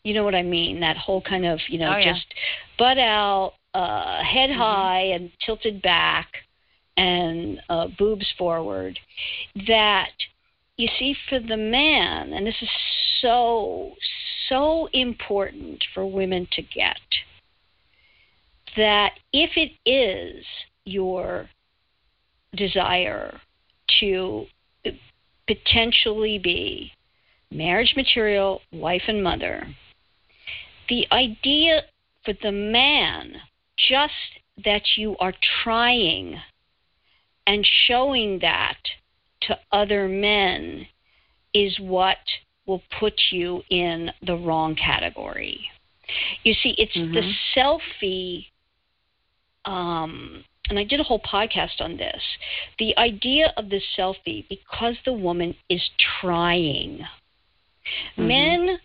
you know what i mean that whole kind of you know Oh, yeah. just butt out uh head Mhm. high and tilted back and uh boobs forward that you see for the man and this is so so important for women to get that if it is your desire to potentially be marriage material, wife and mother, the idea for the man just that you are trying and showing that to other men is what will put you in the wrong category. You see, it's the Mhm. selfie, um, and I did a whole podcast on this. The idea of the selfie, because the woman is trying. Mhm. Men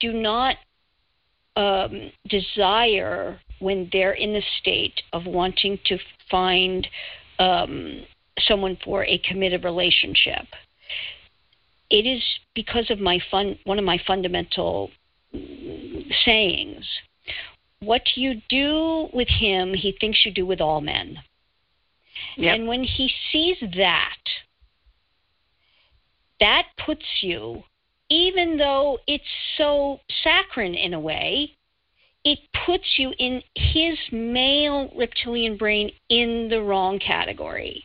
do not um, desire when they're in the state of wanting to find um, someone for a committed relationship. It is because of my fun, one of my fundamental sayings. What you do with him, he thinks you do with all men. Yep. And when he sees that, that puts you, even though it's so saccharine in a way, it puts you in his male reptilian brain in the wrong category.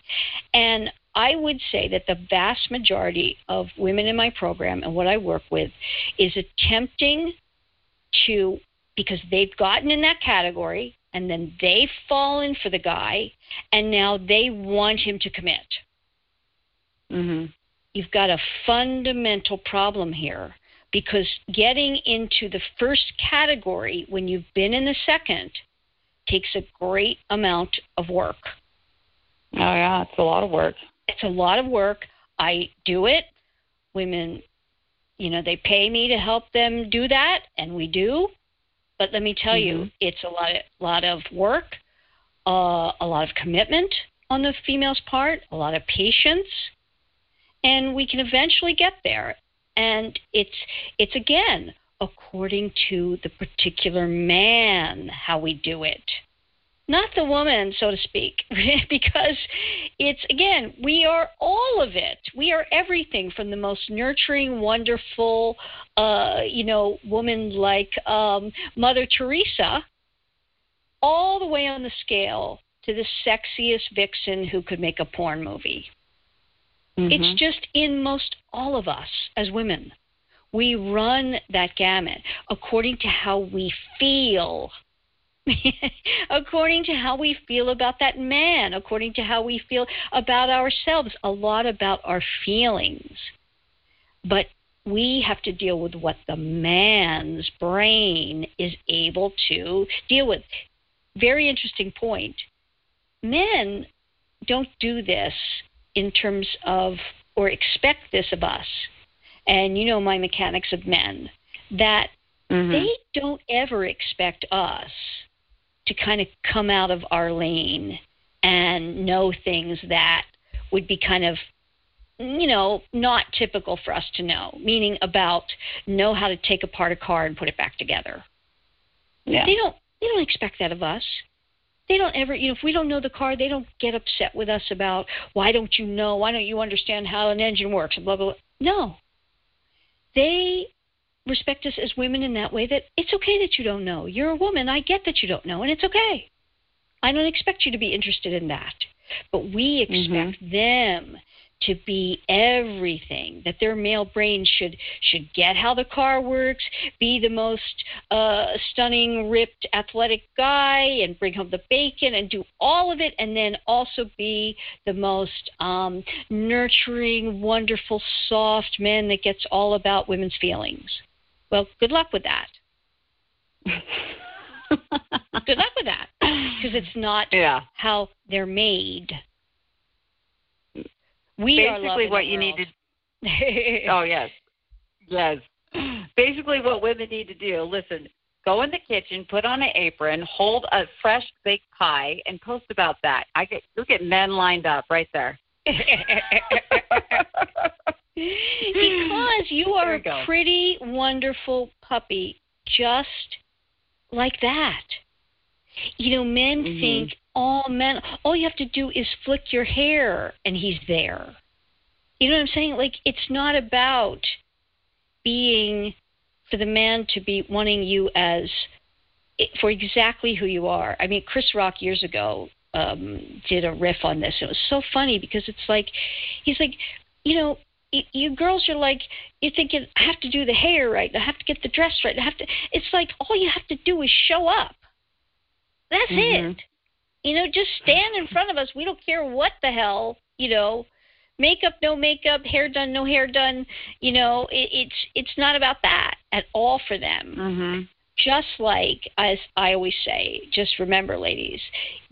And I would say that the vast majority of women in my program and what I work with is attempting to, because they've gotten in that category and then they've fallen for the guy and now they want him to commit. Mhm. You've got a fundamental problem here because getting into the first category when you've been in the second takes a great amount of work. Oh yeah, it's a lot of work. It's a lot of work. I do it. Women, you know, they pay me to help them do that, and we do. But let me tell you, Mhm. it's a lot, lot of work, uh, a lot of commitment on the female's part, a lot of patience, and we can eventually get there. And it's it's again according to the particular man how we do it not the woman, so to speak, because it's again, we are all of it. We are everything from the most nurturing, wonderful, uh, you know, woman like um, Mother Teresa, all the way on the scale to the sexiest vixen who could make a porn movie. Mhm. It's just in most all of us as women. We run that gamut according to how we feel. according to how we feel about that man, according to how we feel about ourselves, a lot about our feelings. But we have to deal with what the man's brain is able to deal with. Very interesting point. Men don't do this in terms of or expect this of us. And you know my mechanics of men that Mhm. they don't ever expect us to kind of come out of our lane and know things that would be kind of you know not typical for us to know meaning about know how to take apart a car and put it back together. Yeah. they don't they don't expect that of us. They don't ever you know if we don't know the car they don't get upset with us about why don't you know? Why don't you understand how an engine works? and blah blah blah. No. They respect us as women in that way that it's okay that you don't know. You're a woman. I get that you don't know and it's okay. I don't expect you to be interested in that. But we expect them to be everything that their male brain should should get how the car works be the most uh stunning ripped athletic guy and bring home the bacon and do all of it and then also be the most um nurturing wonderful soft man that gets all about women's feelings well good luck with that good luck with that because it's not yeah. how they're made we Basically, what you need to Oh yes, yes. Basically, what women need to do: listen, go in the kitchen, put on an apron, hold a fresh baked pie, and post about that. I get look at men lined up right there. because you are go. a pretty wonderful puppy just like that. You know men Mhm. think all men all you have to do is flick your hair and he's there. You know what i'm saying? Like it's not about being for the man to be wanting you as for exactly who you are. I mean chris rock years ago um did a riff on this. It was so funny because it's like he's like you know you girls are like you're thinking i have to do the hair right i have to get the dress right i have to it's like all you have to do is show up that's Mhm. it you know just stand in front of us we don't care what the hell you know makeup no makeup hair done no hair done you know it, it's it's not about that at all for them Mhm. just like as I always say, just remember, ladies,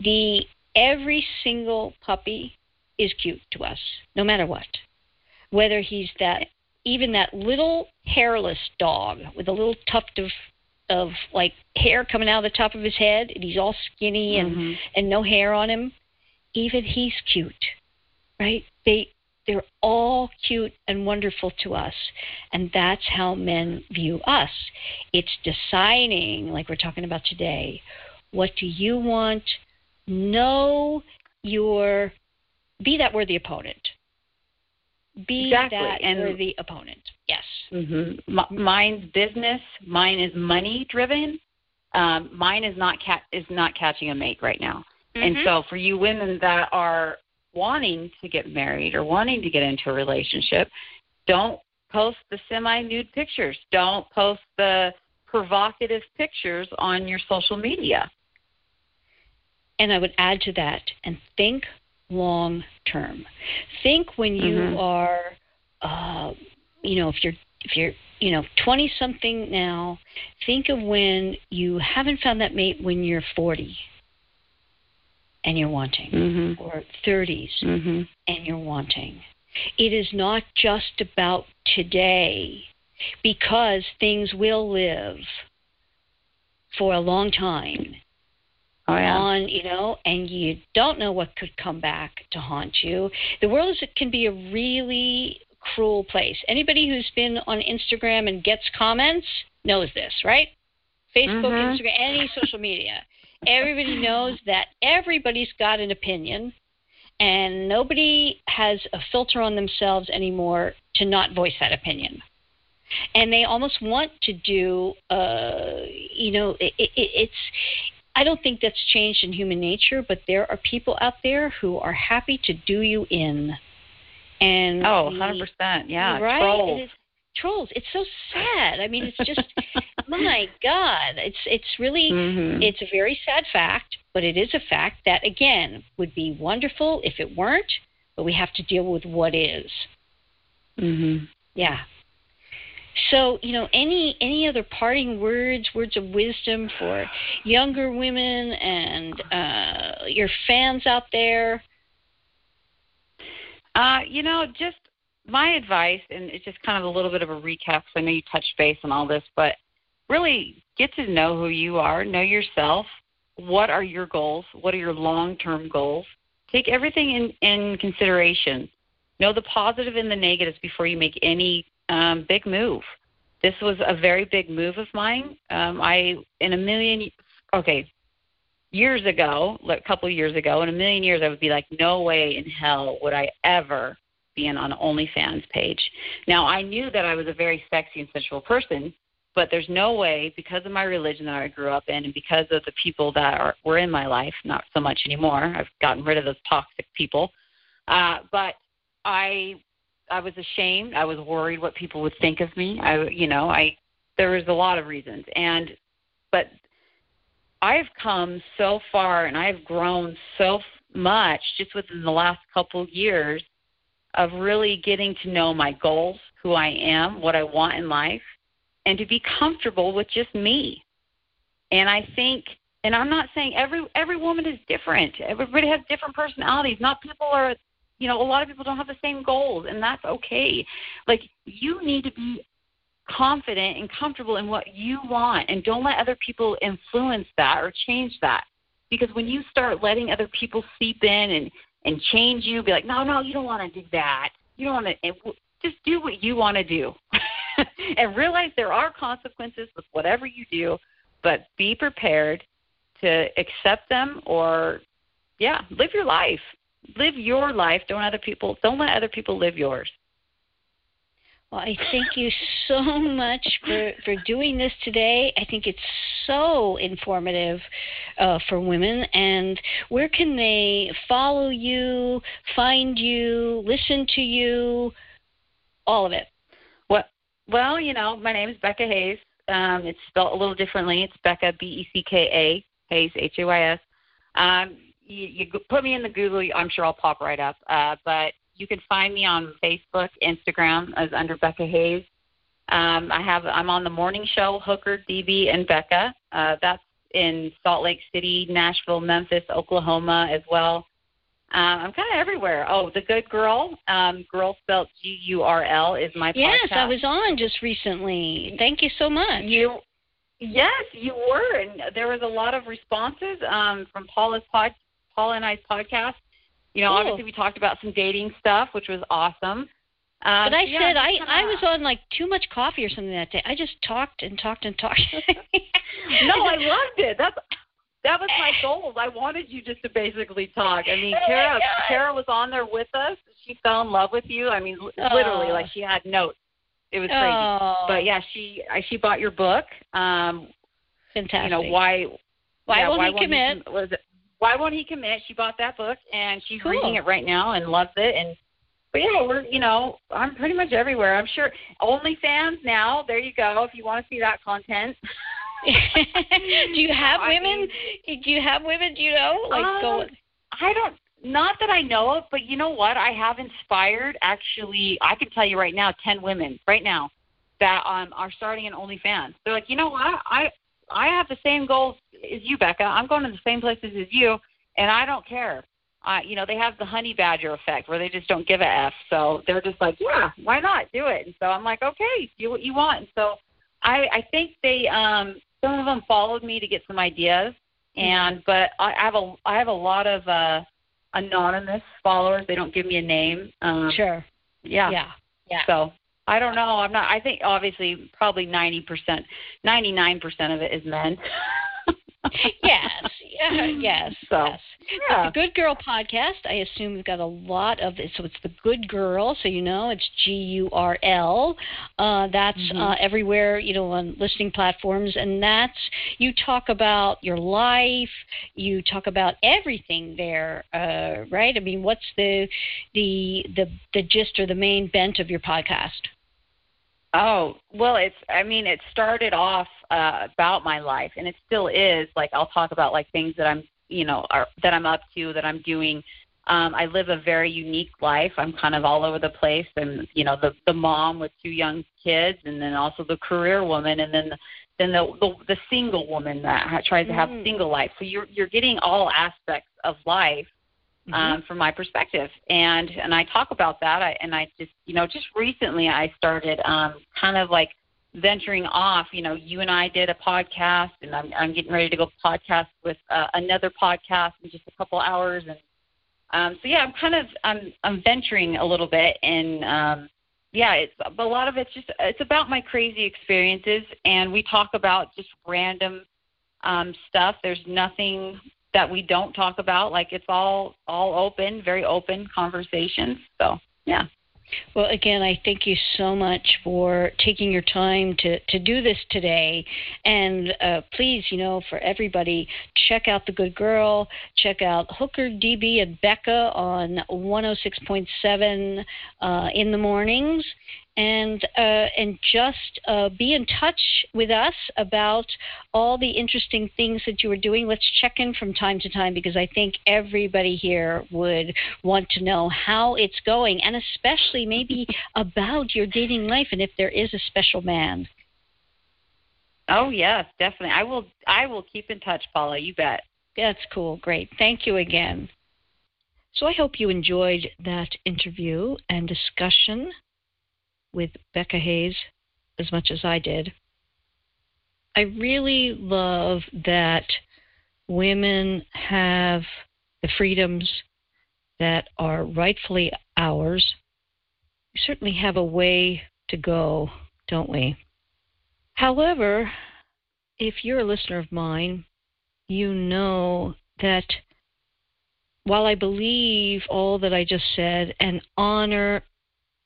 the every single puppy is cute to us, no matter what. Whether he's that even that little hairless dog with a little tuft of of like hair coming out of the top of his head and he's all skinny and Mhm. and no hair on him, even he's cute, right? They they're all cute and wonderful to us, and that's how men view us. It's deciding, like we're talking about today, what do you want? Know your be that worthy opponent. Be Exactly, that and- worthy opponent. Yes. hmm M- mine's business. Mine is money driven. Um, mine is not cat is not catching a mate right now. And Mhm. so, for you women that are wanting to get married or wanting to get into a relationship, don't post the semi nude pictures. Don't post the provocative pictures on your social media. And I would add to that and think long term. Think when you Mhm. are, uh, you know, if you're if you're you know twenty something now, think of when you haven't found that mate when you're forty, and you're wanting, Mhm. or thirties Mhm. and you're wanting. It is not just about today, because things will live for a long time Oh yeah. on, you know, and you don't know what could come back to haunt you. The world is can be a really cruel place. Anybody who's been on Instagram and gets comments knows this, right? Facebook, Mhm. Instagram, any social media. Everybody knows that everybody's got an opinion and nobody has a filter on themselves anymore to not voice that opinion and they almost want to do uh you know it, it, it's i don't think that's changed in human nature but there are people out there who are happy to do you in and Oh, 100%. Yeah. right Trolls. It is, trolls it's so sad i mean it's just my god it's it's really Mhm. it's a very sad fact, but it is a fact that, again, would be wonderful if it weren't, but we have to deal with what is. Mhm. Yeah. So, you know, any any other parting words, words of wisdom for younger women and uh, your fans out there? Uh, you know, just my advice, and it's just kind of a little bit of a recap because I know you touched base on all this, but really get to know who you are, know yourself, what are your goals? What are your long term goals? Take everything in, in consideration. Know the positive and the negatives before you make any um, big move. This was a very big move of mine. Um, I, in a million, okay, years ago, a couple of years ago, in a million years, I would be like, no way in hell would I ever be on an OnlyFans page. Now, I knew that I was a very sexy and sensual person, but there's no way because of my religion that I grew up in and because of the people that are were in my life, not so much anymore. I've gotten rid of those toxic people. Uh, but I I was ashamed. I was worried what people would think of me. I you know, I there was a lot of reasons. And but I've come so far and I've grown so much just within the last couple of years of really getting to know my goals, who I am, what I want in life, and to be comfortable with just me. And I think and I'm not saying every every woman is different. Everybody has different personalities. Not people are you know, a lot of people don't have the same goals and that's okay. Like you need to be confident and comfortable in what you want and don't let other people influence that or change that. Because when you start letting other people seep in and and change you, be like, no, no, you don't want to do that. You don't want to. Just do what you want to do, and realize there are consequences with whatever you do. But be prepared to accept them, or yeah, live your life. Live your life. Don't other people. Don't let other people live yours. Well, I thank you so much for, for doing this today. I think it's so informative uh, for women. And where can they follow you, find you, listen to you, all of it? Well, well, you know, my name is Becka Hays. Um, it's spelled a little differently. It's Becka B E C K A Hays H A Y S. Um, you, you put me in the Google, I'm sure I'll pop right up. Uh, but you can find me on Facebook, Instagram as under Becka Hays. Um, I have I'm on the morning show Hooker, DB, and Becka. Uh, that's in Salt Lake City, Nashville, Memphis, Oklahoma as well. Uh, I'm kind of everywhere. Oh, the Good Gurl, um, girl spelled G U R L, is my yes, podcast. I was on just recently. Thank you so much. You, yes, you were, and there was a lot of responses um, from Paula's pod, Paula and I's podcast. You know, Cool. obviously we talked about some dating stuff, which was awesome. Um, But I yeah, said I I was on like too much coffee or something that day. I just talked and talked and talked. no, I loved it. That's that was my goal. I wanted you just to basically talk. I mean, Oh Kara. Kara was on there with us. She fell in love with you. I mean, literally, Oh. like she had notes. It was crazy. Oh, But yeah, she I, she bought your book. Um, fantastic. you know why? Why yeah, won't why he commit? com- was it? Why won't he commit? She bought that book and she's Cool. reading it right now and loves it. And but yeah, we're you know I'm pretty much everywhere. I'm sure OnlyFans now. There you go. If you want to see that content. do you have I women? do you have women? Do you know? Like Um, go. I don't. Not that I know of, but you know what? I have inspired. Actually, I can tell you right now, ten women right now that um are starting an OnlyFans. They're like, you know what? I I have the same goals as you, Becka. I'm going to the same places as you, and I don't care. Uh, you know, they have the honey badger effect where they just don't give a f. So they're just like, yeah, why not do it? And so I'm like, okay, do what you want. And so I I think they um some of them followed me to get some ideas, and but I I have a I have a lot of uh anonymous followers. They don't give me a name. Um, Sure. Yeah. Yeah. Yeah. So I don't know. I'm not. I think obviously probably ninety percent, ninety nine percent of it is men. yes. Yeah, yes. So, yes. yeah. The Good Gurl podcast, I assume we've got a lot of it. So it's the Good Gurl, so you know it's G U R L. Uh, that's Mhm. uh, everywhere, you know, on listening platforms, and that's you talk about your life, you talk about everything there, uh, right? I mean, what's the the the the gist or the main bent of your podcast? Oh well, it's. I mean, it started off uh, about my life, and it still is. Like I'll talk about like things that I'm, you know, are, that I'm up to, that I'm doing. Um, I live a very unique life. I'm kind of all over the place, and you know, the the mom with two young kids, and then also the career woman, and then then the the, the single woman that ha- tries to have a Mm. single life. So you're you're getting all aspects of life Mm-hmm. um, from my perspective. And and I talk about that. I, and I just you know just recently I started um, kind of like venturing off. You know, you and I did a podcast, and I'm, I'm getting ready to go podcast with uh, another podcast in just a couple hours. And um, so, yeah, I'm kind of I'm I'm venturing a little bit, and um, yeah, it's a lot of it's just it's about my crazy experiences, and we talk about just random um, stuff. There's nothing that we don't talk about. Like it's all all open, very open conversations. So yeah. Well, again, I thank you so much for taking your time to, to do this today. And uh, please, you know, for everybody, check out The Good Gurl, check out Hooker DB and Becka on 106.7 uh, in the mornings and uh, and just uh, be in touch with us about all the interesting things that you are doing. Let's check in from time to time because I think everybody here would want to know how it's going, and especially maybe about your dating life and if there is a special man. Oh yes, definitely. I will. I will keep in touch, Paula. You bet. That's cool. Great. Thank you again. So I hope you enjoyed that interview and discussion with Becka Hays as much as I did. I really love that women have the freedoms that are rightfully ours. We certainly have a way to go, don't we? However, if you're a listener of mine, you know that while I believe all that I just said and honor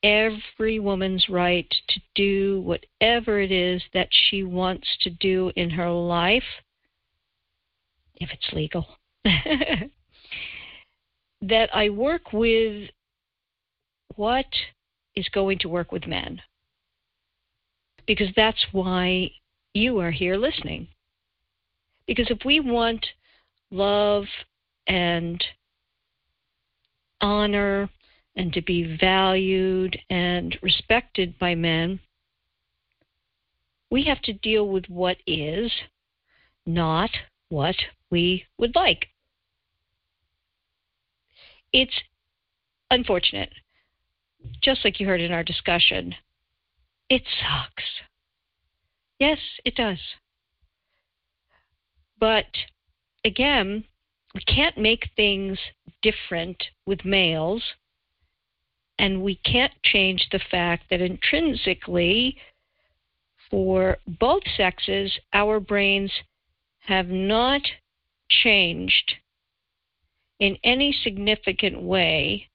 every woman's right to do whatever it is that she wants to do in her life, if it's legal. that I work with what is going to work with men. Because that's why you are here listening. Because if we want love and honor and to be valued and respected by men, we have to deal with what is, not what we would like. It's unfortunate. Just like you heard in our discussion, it sucks. Yes, it does. But again, we can't make things different with males and we can't change the fact that intrinsically, for both sexes, our brains have not changed in any significant way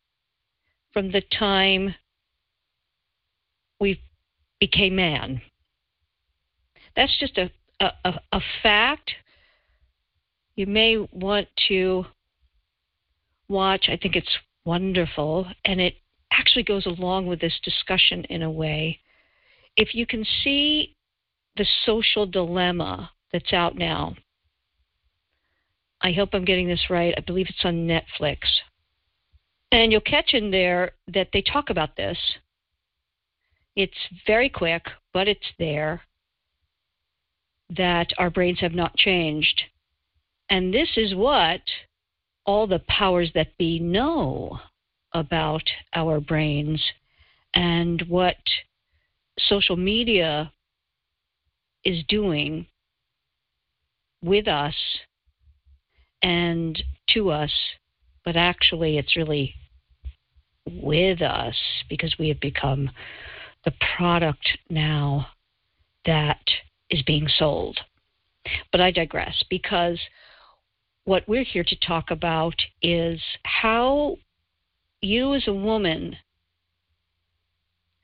from the time we became man. That's just a, a, a fact. You may want to watch, I think it's wonderful, and it actually goes along with this discussion in a way. If you can see the social dilemma that's out now, I hope I'm getting this right. I believe it's on Netflix. And you'll catch in there that they talk about this. It's very quick, but it's there that our brains have not changed. And this is what all the powers that be know about our brains and what social media is doing with us and to us, but actually it's really with us because we have become the product now that is being sold. But I digress because what we're here to talk about is how you as a woman,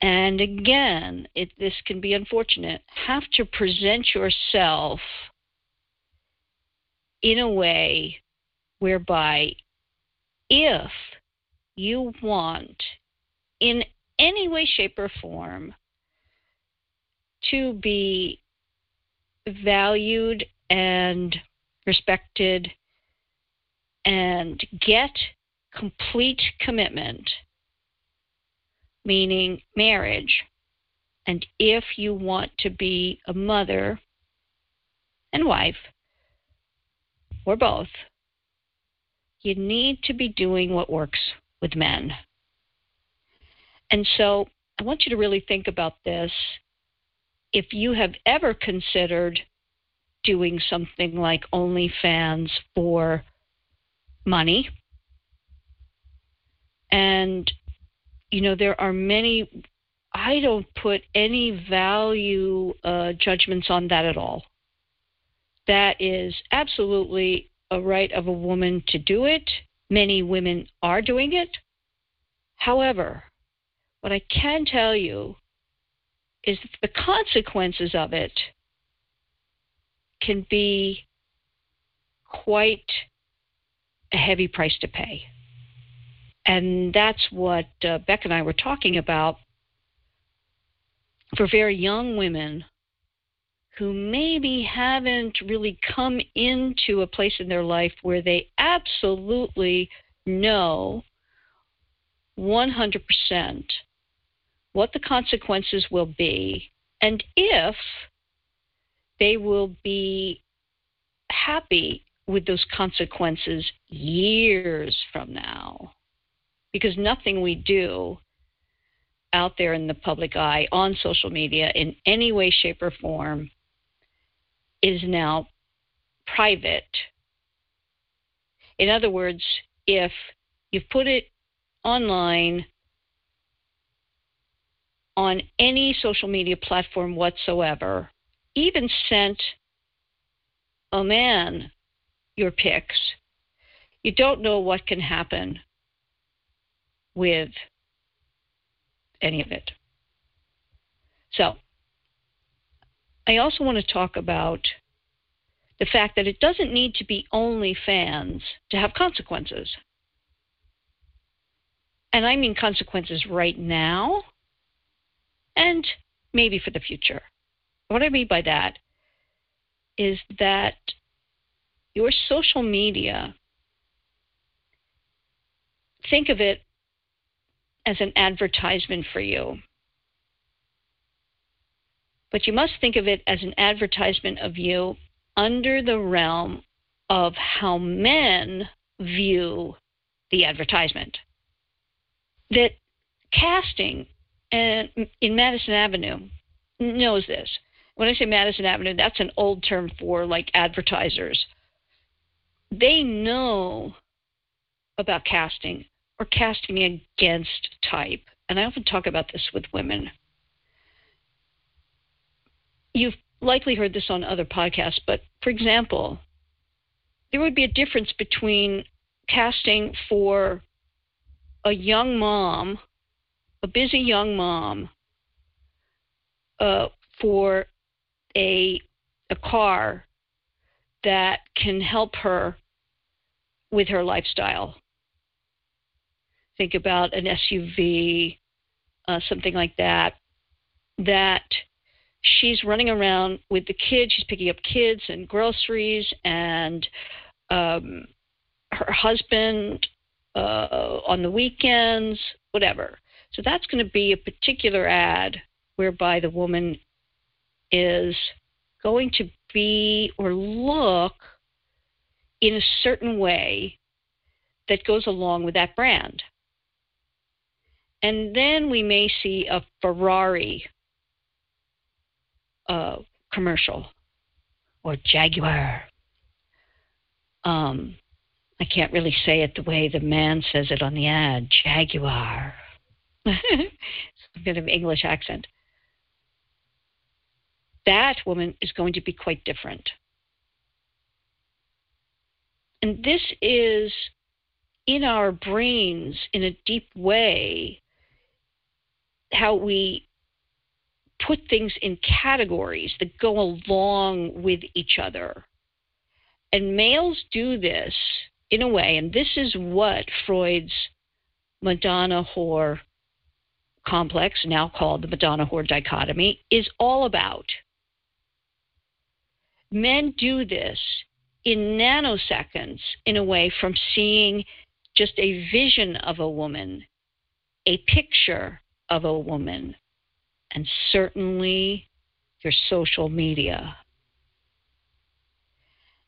and again, it, this can be unfortunate, have to present yourself in a way whereby if you want, in any way, shape, or form, to be valued and respected and get complete commitment, meaning marriage, and if you want to be a mother and wife, or both, you need to be doing what works with men. And so I want you to really think about this if you have ever considered doing something like OnlyFans for money, and you know, there are many, I don't put any value uh, judgments on that at all. That is absolutely a right of a woman to do it. Many women are doing it. However, what I can tell you is that the consequences of it can be quite a heavy price to pay. And that's what uh, Beck and I were talking about for very young women who maybe haven't really come into a place in their life where they absolutely know 100% what the consequences will be and if they will be happy with those consequences years from now because nothing we do out there in the public eye on social media in any way, shape, or form is now private. In other words, if you put it online on any social media platform whatsoever, even sent a man your pics, you don't know what can happen with any of it. So, I also want to talk about the fact that it doesn't need to be only fans to have consequences. And I mean consequences right now and maybe for the future. What I mean by that is that your social media, think of it as an advertisement for you. But you must think of it as an advertisement of you under the realm of how men view the advertisement. That casting and in Madison Avenue knows this. When I say Madison Avenue, that's an old term for like advertisers. They know about casting or casting against type. And I often talk about this with women. You've likely heard this on other podcasts, but for example, there would be a difference between casting for a young mom, a busy young mom, uh, for a a car that can help her with her lifestyle think about an SUV, uh, something like that, that she's running around with the kids. She's picking up kids and groceries, and um, her husband uh, on the weekends, whatever. So that's going to be a particular ad whereby the woman is going to be or look in a certain way that goes along with that brand. And then we may see a Ferrari uh, commercial or Jaguar. Um, I can't really say it the way the man says it on the ad Jaguar. a bit of English accent. That woman is going to be quite different. And this is in our brains in a deep way how we put things in categories that go along with each other. And males do this in a way, and this is what Freud's Madonna whore complex, now called the Madonna whore dichotomy, is all about. Men do this in nanoseconds in a way from seeing just a vision of a woman, a picture of a woman, and certainly your social media.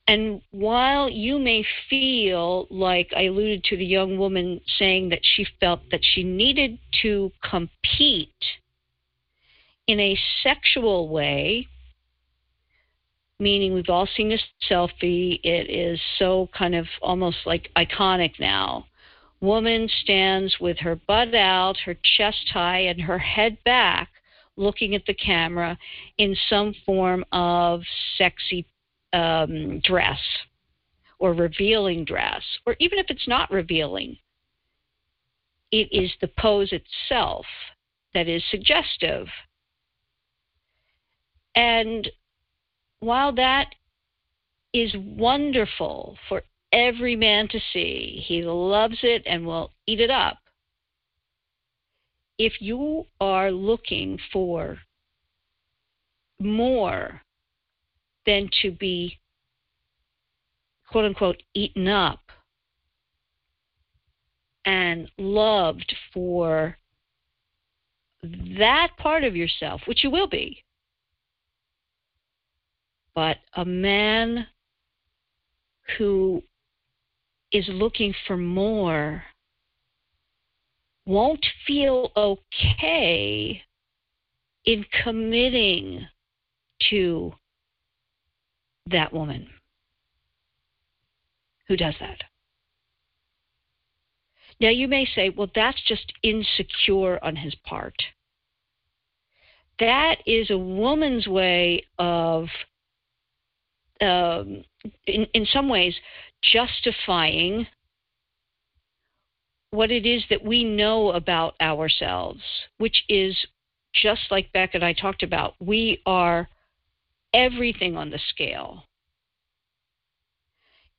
And while you may feel like I alluded to the young woman saying that she felt that she needed to compete in a sexual way, meaning we've all seen this selfie, it is so kind of almost like iconic now. Woman stands with her butt out, her chest high, and her head back, looking at the camera in some form of sexy um, dress or revealing dress, or even if it's not revealing, it is the pose itself that is suggestive. And while that is wonderful for every man to see, he loves it and will eat it up. If you are looking for more than to be quote unquote eaten up and loved for that part of yourself, which you will be. But a man who is looking for more won't feel okay in committing to that woman. Who does that? Now, you may say, well, that's just insecure on his part. That is a woman's way of, um, in, in some ways, justifying what it is that we know about ourselves, which is just like Beck and I talked about, we are everything on the scale.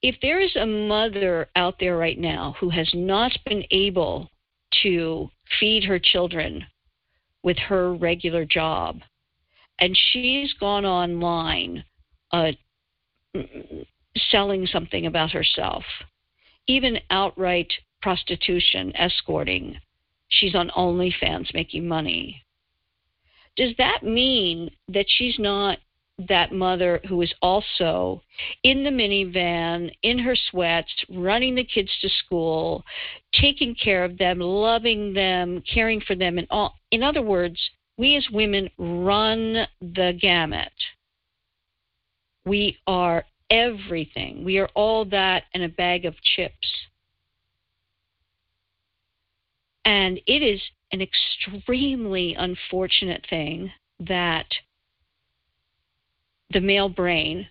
If there is a mother out there right now who has not been able to feed her children with her regular job, and she's gone online uh, selling something about herself, even outright prostitution, escorting, she's on OnlyFans making money. Does that mean that she's not that mother who is also in the minivan, in her sweats, running the kids to school, taking care of them, loving them, caring for them, and all. In other words, we as women run the gamut. We are everything. We are all that and a bag of chips. And it is an extremely unfortunate thing that the male brain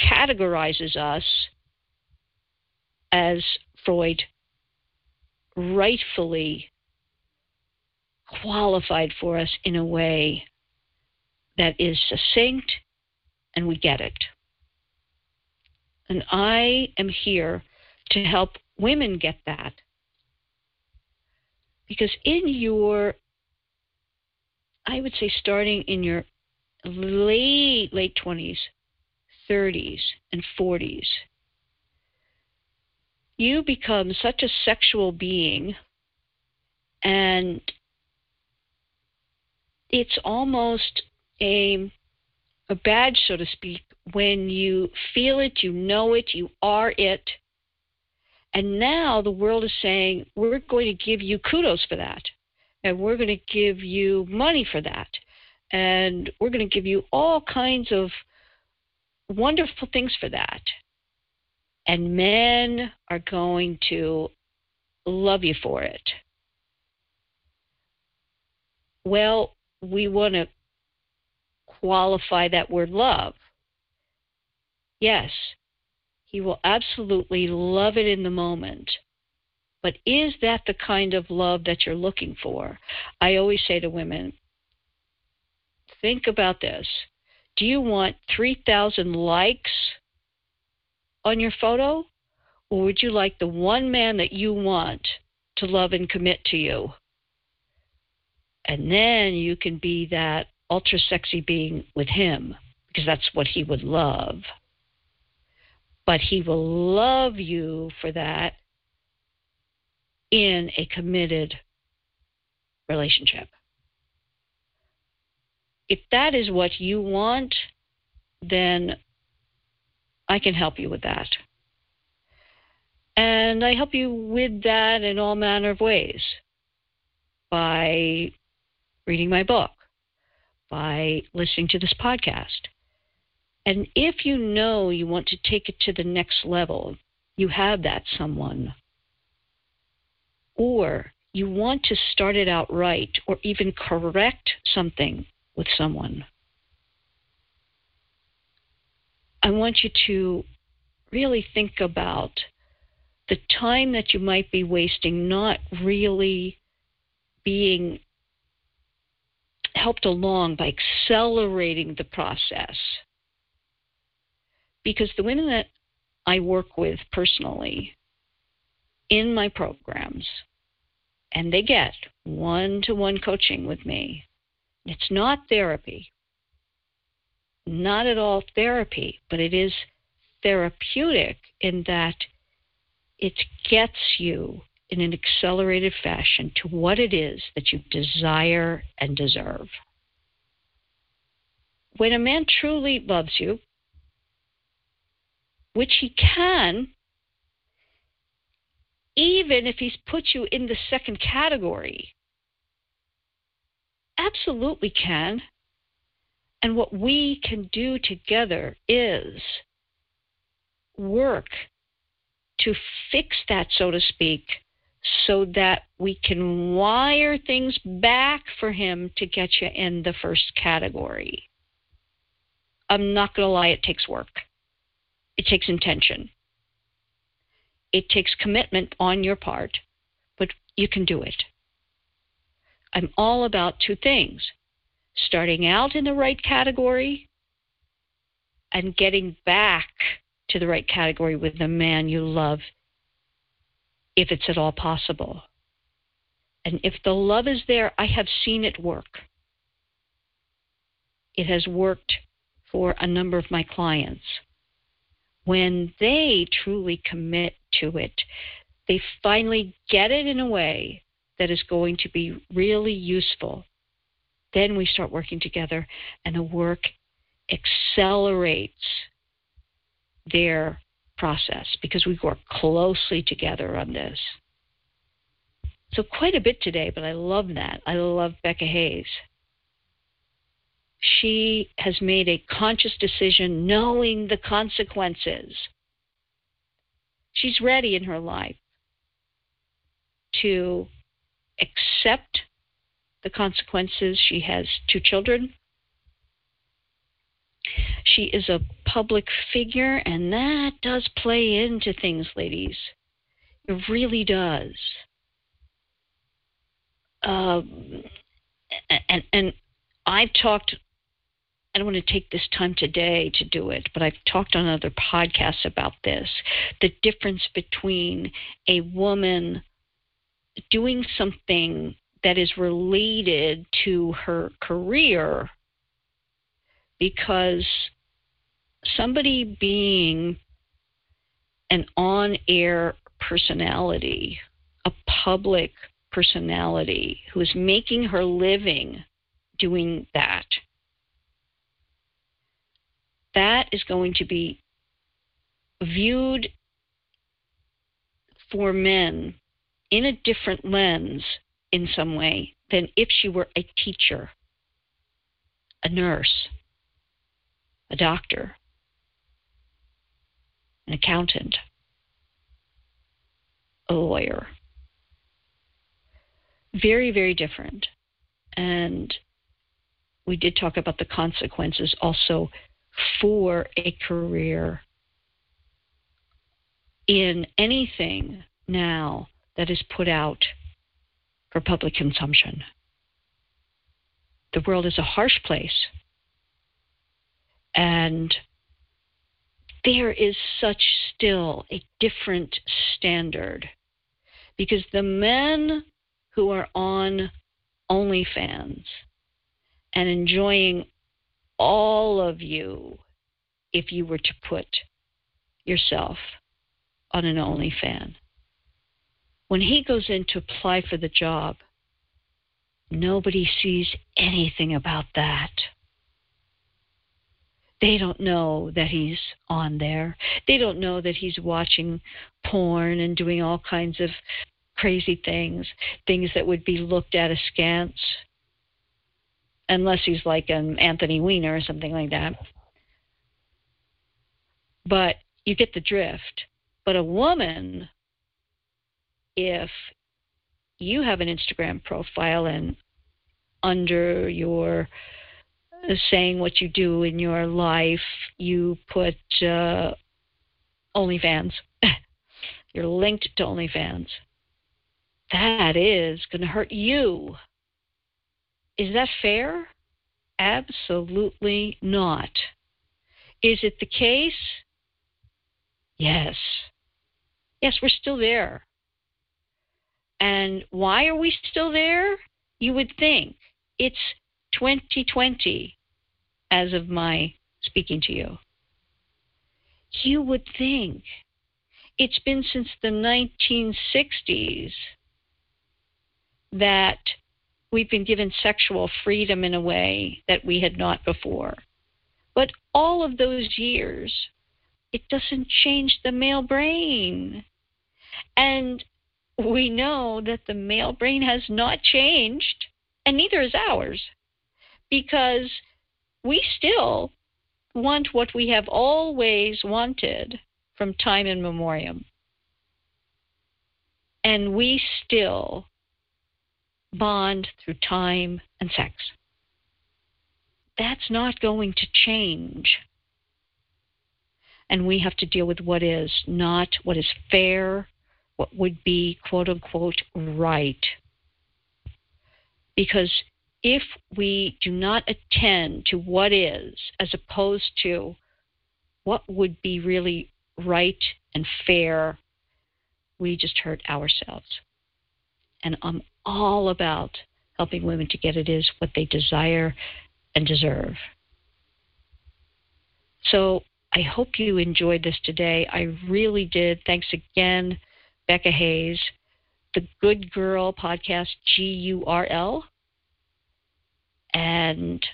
categorizes us as Freud rightfully qualified for us in a way that is succinct and we get it. And I am here to help women get that. Because in your, I would say, starting in your late late 20s, 30s, and 40s, you become such a sexual being and it's almost a a badge so to speak when you feel it, you know it, you are it. And now the world is saying, we're going to give you kudos for that. And we're going to give you money for that and we're going to give you all kinds of wonderful things for that. And men are going to love you for it. Well, we want to qualify that word love. Yes, he will absolutely love it in the moment. But is that the kind of love that you're looking for? I always say to women, think about this. Do you want 3,000 likes on your photo? Or would you like the one man that you want to love and commit to you? And then you can be that ultra sexy being with him because that's what he would love. But he will love you for that in a committed relationship if that is what you want, then I can help you with that. And I help you with that in all manner of ways by reading my book, by listening to this podcast. And if you know you want to take it to the next level, you have that someone. Or you want to start it out right or even correct something with someone. I want you to really think about the time that you might be wasting not really being helped along by accelerating the process. Because the women that I work with personally in my programs, and they get one to one coaching with me, it's not therapy, not at all therapy, but it is therapeutic in that it gets you in an accelerated fashion to what it is that you desire and deserve. When a man truly loves you, which he can, even if he's put you in the second category, absolutely can. And what we can do together is work to fix that, so to speak, so that we can wire things back for him to get you in the first category. I'm not going to lie, it takes work. It takes intention. It takes commitment on your part, but you can do it. I'm all about two things starting out in the right category and getting back to the right category with the man you love if it's at all possible. And if the love is there, I have seen it work. It has worked for a number of my clients. When they truly commit to it, they finally get it in a way that is going to be really useful. Then we start working together, and the work accelerates their process because we work closely together on this. So, quite a bit today, but I love that. I love Becka Hays. She has made a conscious decision knowing the consequences. She's ready in her life to accept the consequences. She has two children she is a public figure, and that does play into things, ladies. It really does. Um, and and I've talked. I don't want to take this time today to do it, but I've talked on other podcasts about this. The difference between a woman doing something that is related to her career because somebody being an on air personality, a public personality who is making her living doing that, that is going to be viewed for men in a different lens in some way than if she were a teacher, a nurse, a doctor, an accountant, a lawyer. Very, very different. And we did talk about the consequences also for a career in anything now that is put out for public consumption. The world is a harsh place and there is such still a different standard because the men who are on OnlyFans and enjoying all of you if you were to put yourself on an OnlyFan. When he goes in to apply for the job, nobody sees anything about that. They don't know that he's on there. They don't know that he's watching porn and doing all kinds of crazy things, things that would be looked at askance. Unless he's like an Anthony Weiner or something like that. But you get the drift. But a woman, if you have an Instagram profile and under your saying what you do in your life, you put uh, OnlyFans. You're linked to OnlyFans. That is going to hurt you. Is that fair? Absolutely not. Is it the case? Yes. Yes, we're still there. And why are we still there? You would think it's 2020 as of my speaking to you. You would think it's been since the 1960s that we've been given sexual freedom in a way that we had not before. But all of those years, it doesn't change the male brain. And we know that the male brain has not changed, and neither is ours, because we still want what we have always wanted from time immemorial. And we still bond through time and sex. That's not going to change. And we have to deal with what is, not what is fair, what would be quote unquote right. Because if we do not attend to what is, as opposed to what would be really right and fair, we just hurt ourselves. And I'm all about helping women to get it is what they desire and deserve. So I hope you enjoyed this today. I really did. Thanks again, Becka Hays. The Good Gurl podcast, G U R L. And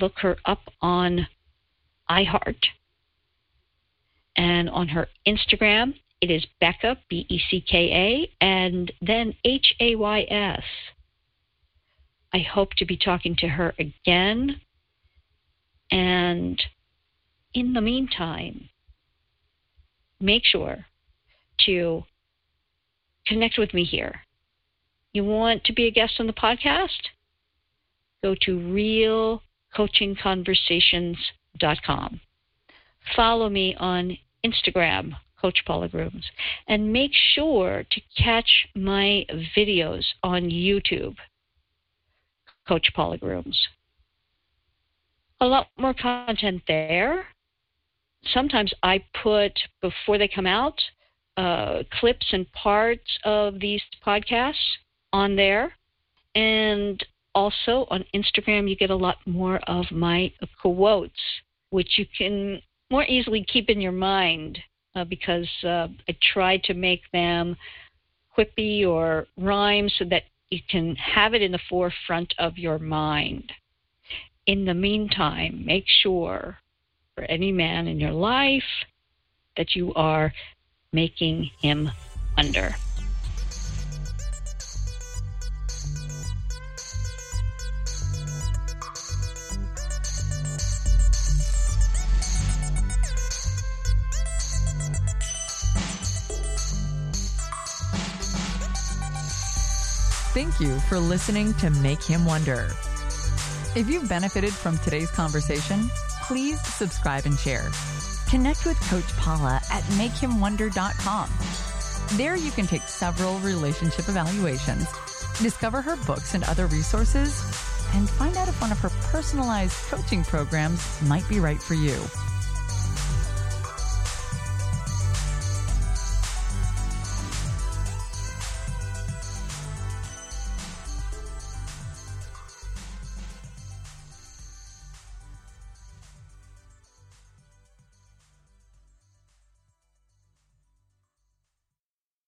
look her up on iHeart and on her Instagram it is Becka, B E C K A, and then H A Y S. I hope to be talking to her again. And in the meantime, make sure to connect with me here. You want to be a guest on the podcast? Go to realcoachingconversations.com. Follow me on Instagram Coach Paula Grooms. And make sure to catch my videos on YouTube, Coach Paula Grooms. A lot more content there. Sometimes I put, before they come out, uh, clips and parts of these podcasts on there. And also on Instagram, you get a lot more of my quotes, which you can more easily keep in your mind uh, because uh, I try to make them quippy or rhyme so that you can have it in the forefront of your mind. In the meantime, make sure for any man in your life that you are making him wonder. Thank you for listening to Make Him Wonder. If you've benefited from today's conversation, please subscribe and share. Connect with Coach Paula at makehimwonder.com. There you can take several relationship evaluations, discover her books and other resources, and find out if one of her personalized coaching programs might be right for you.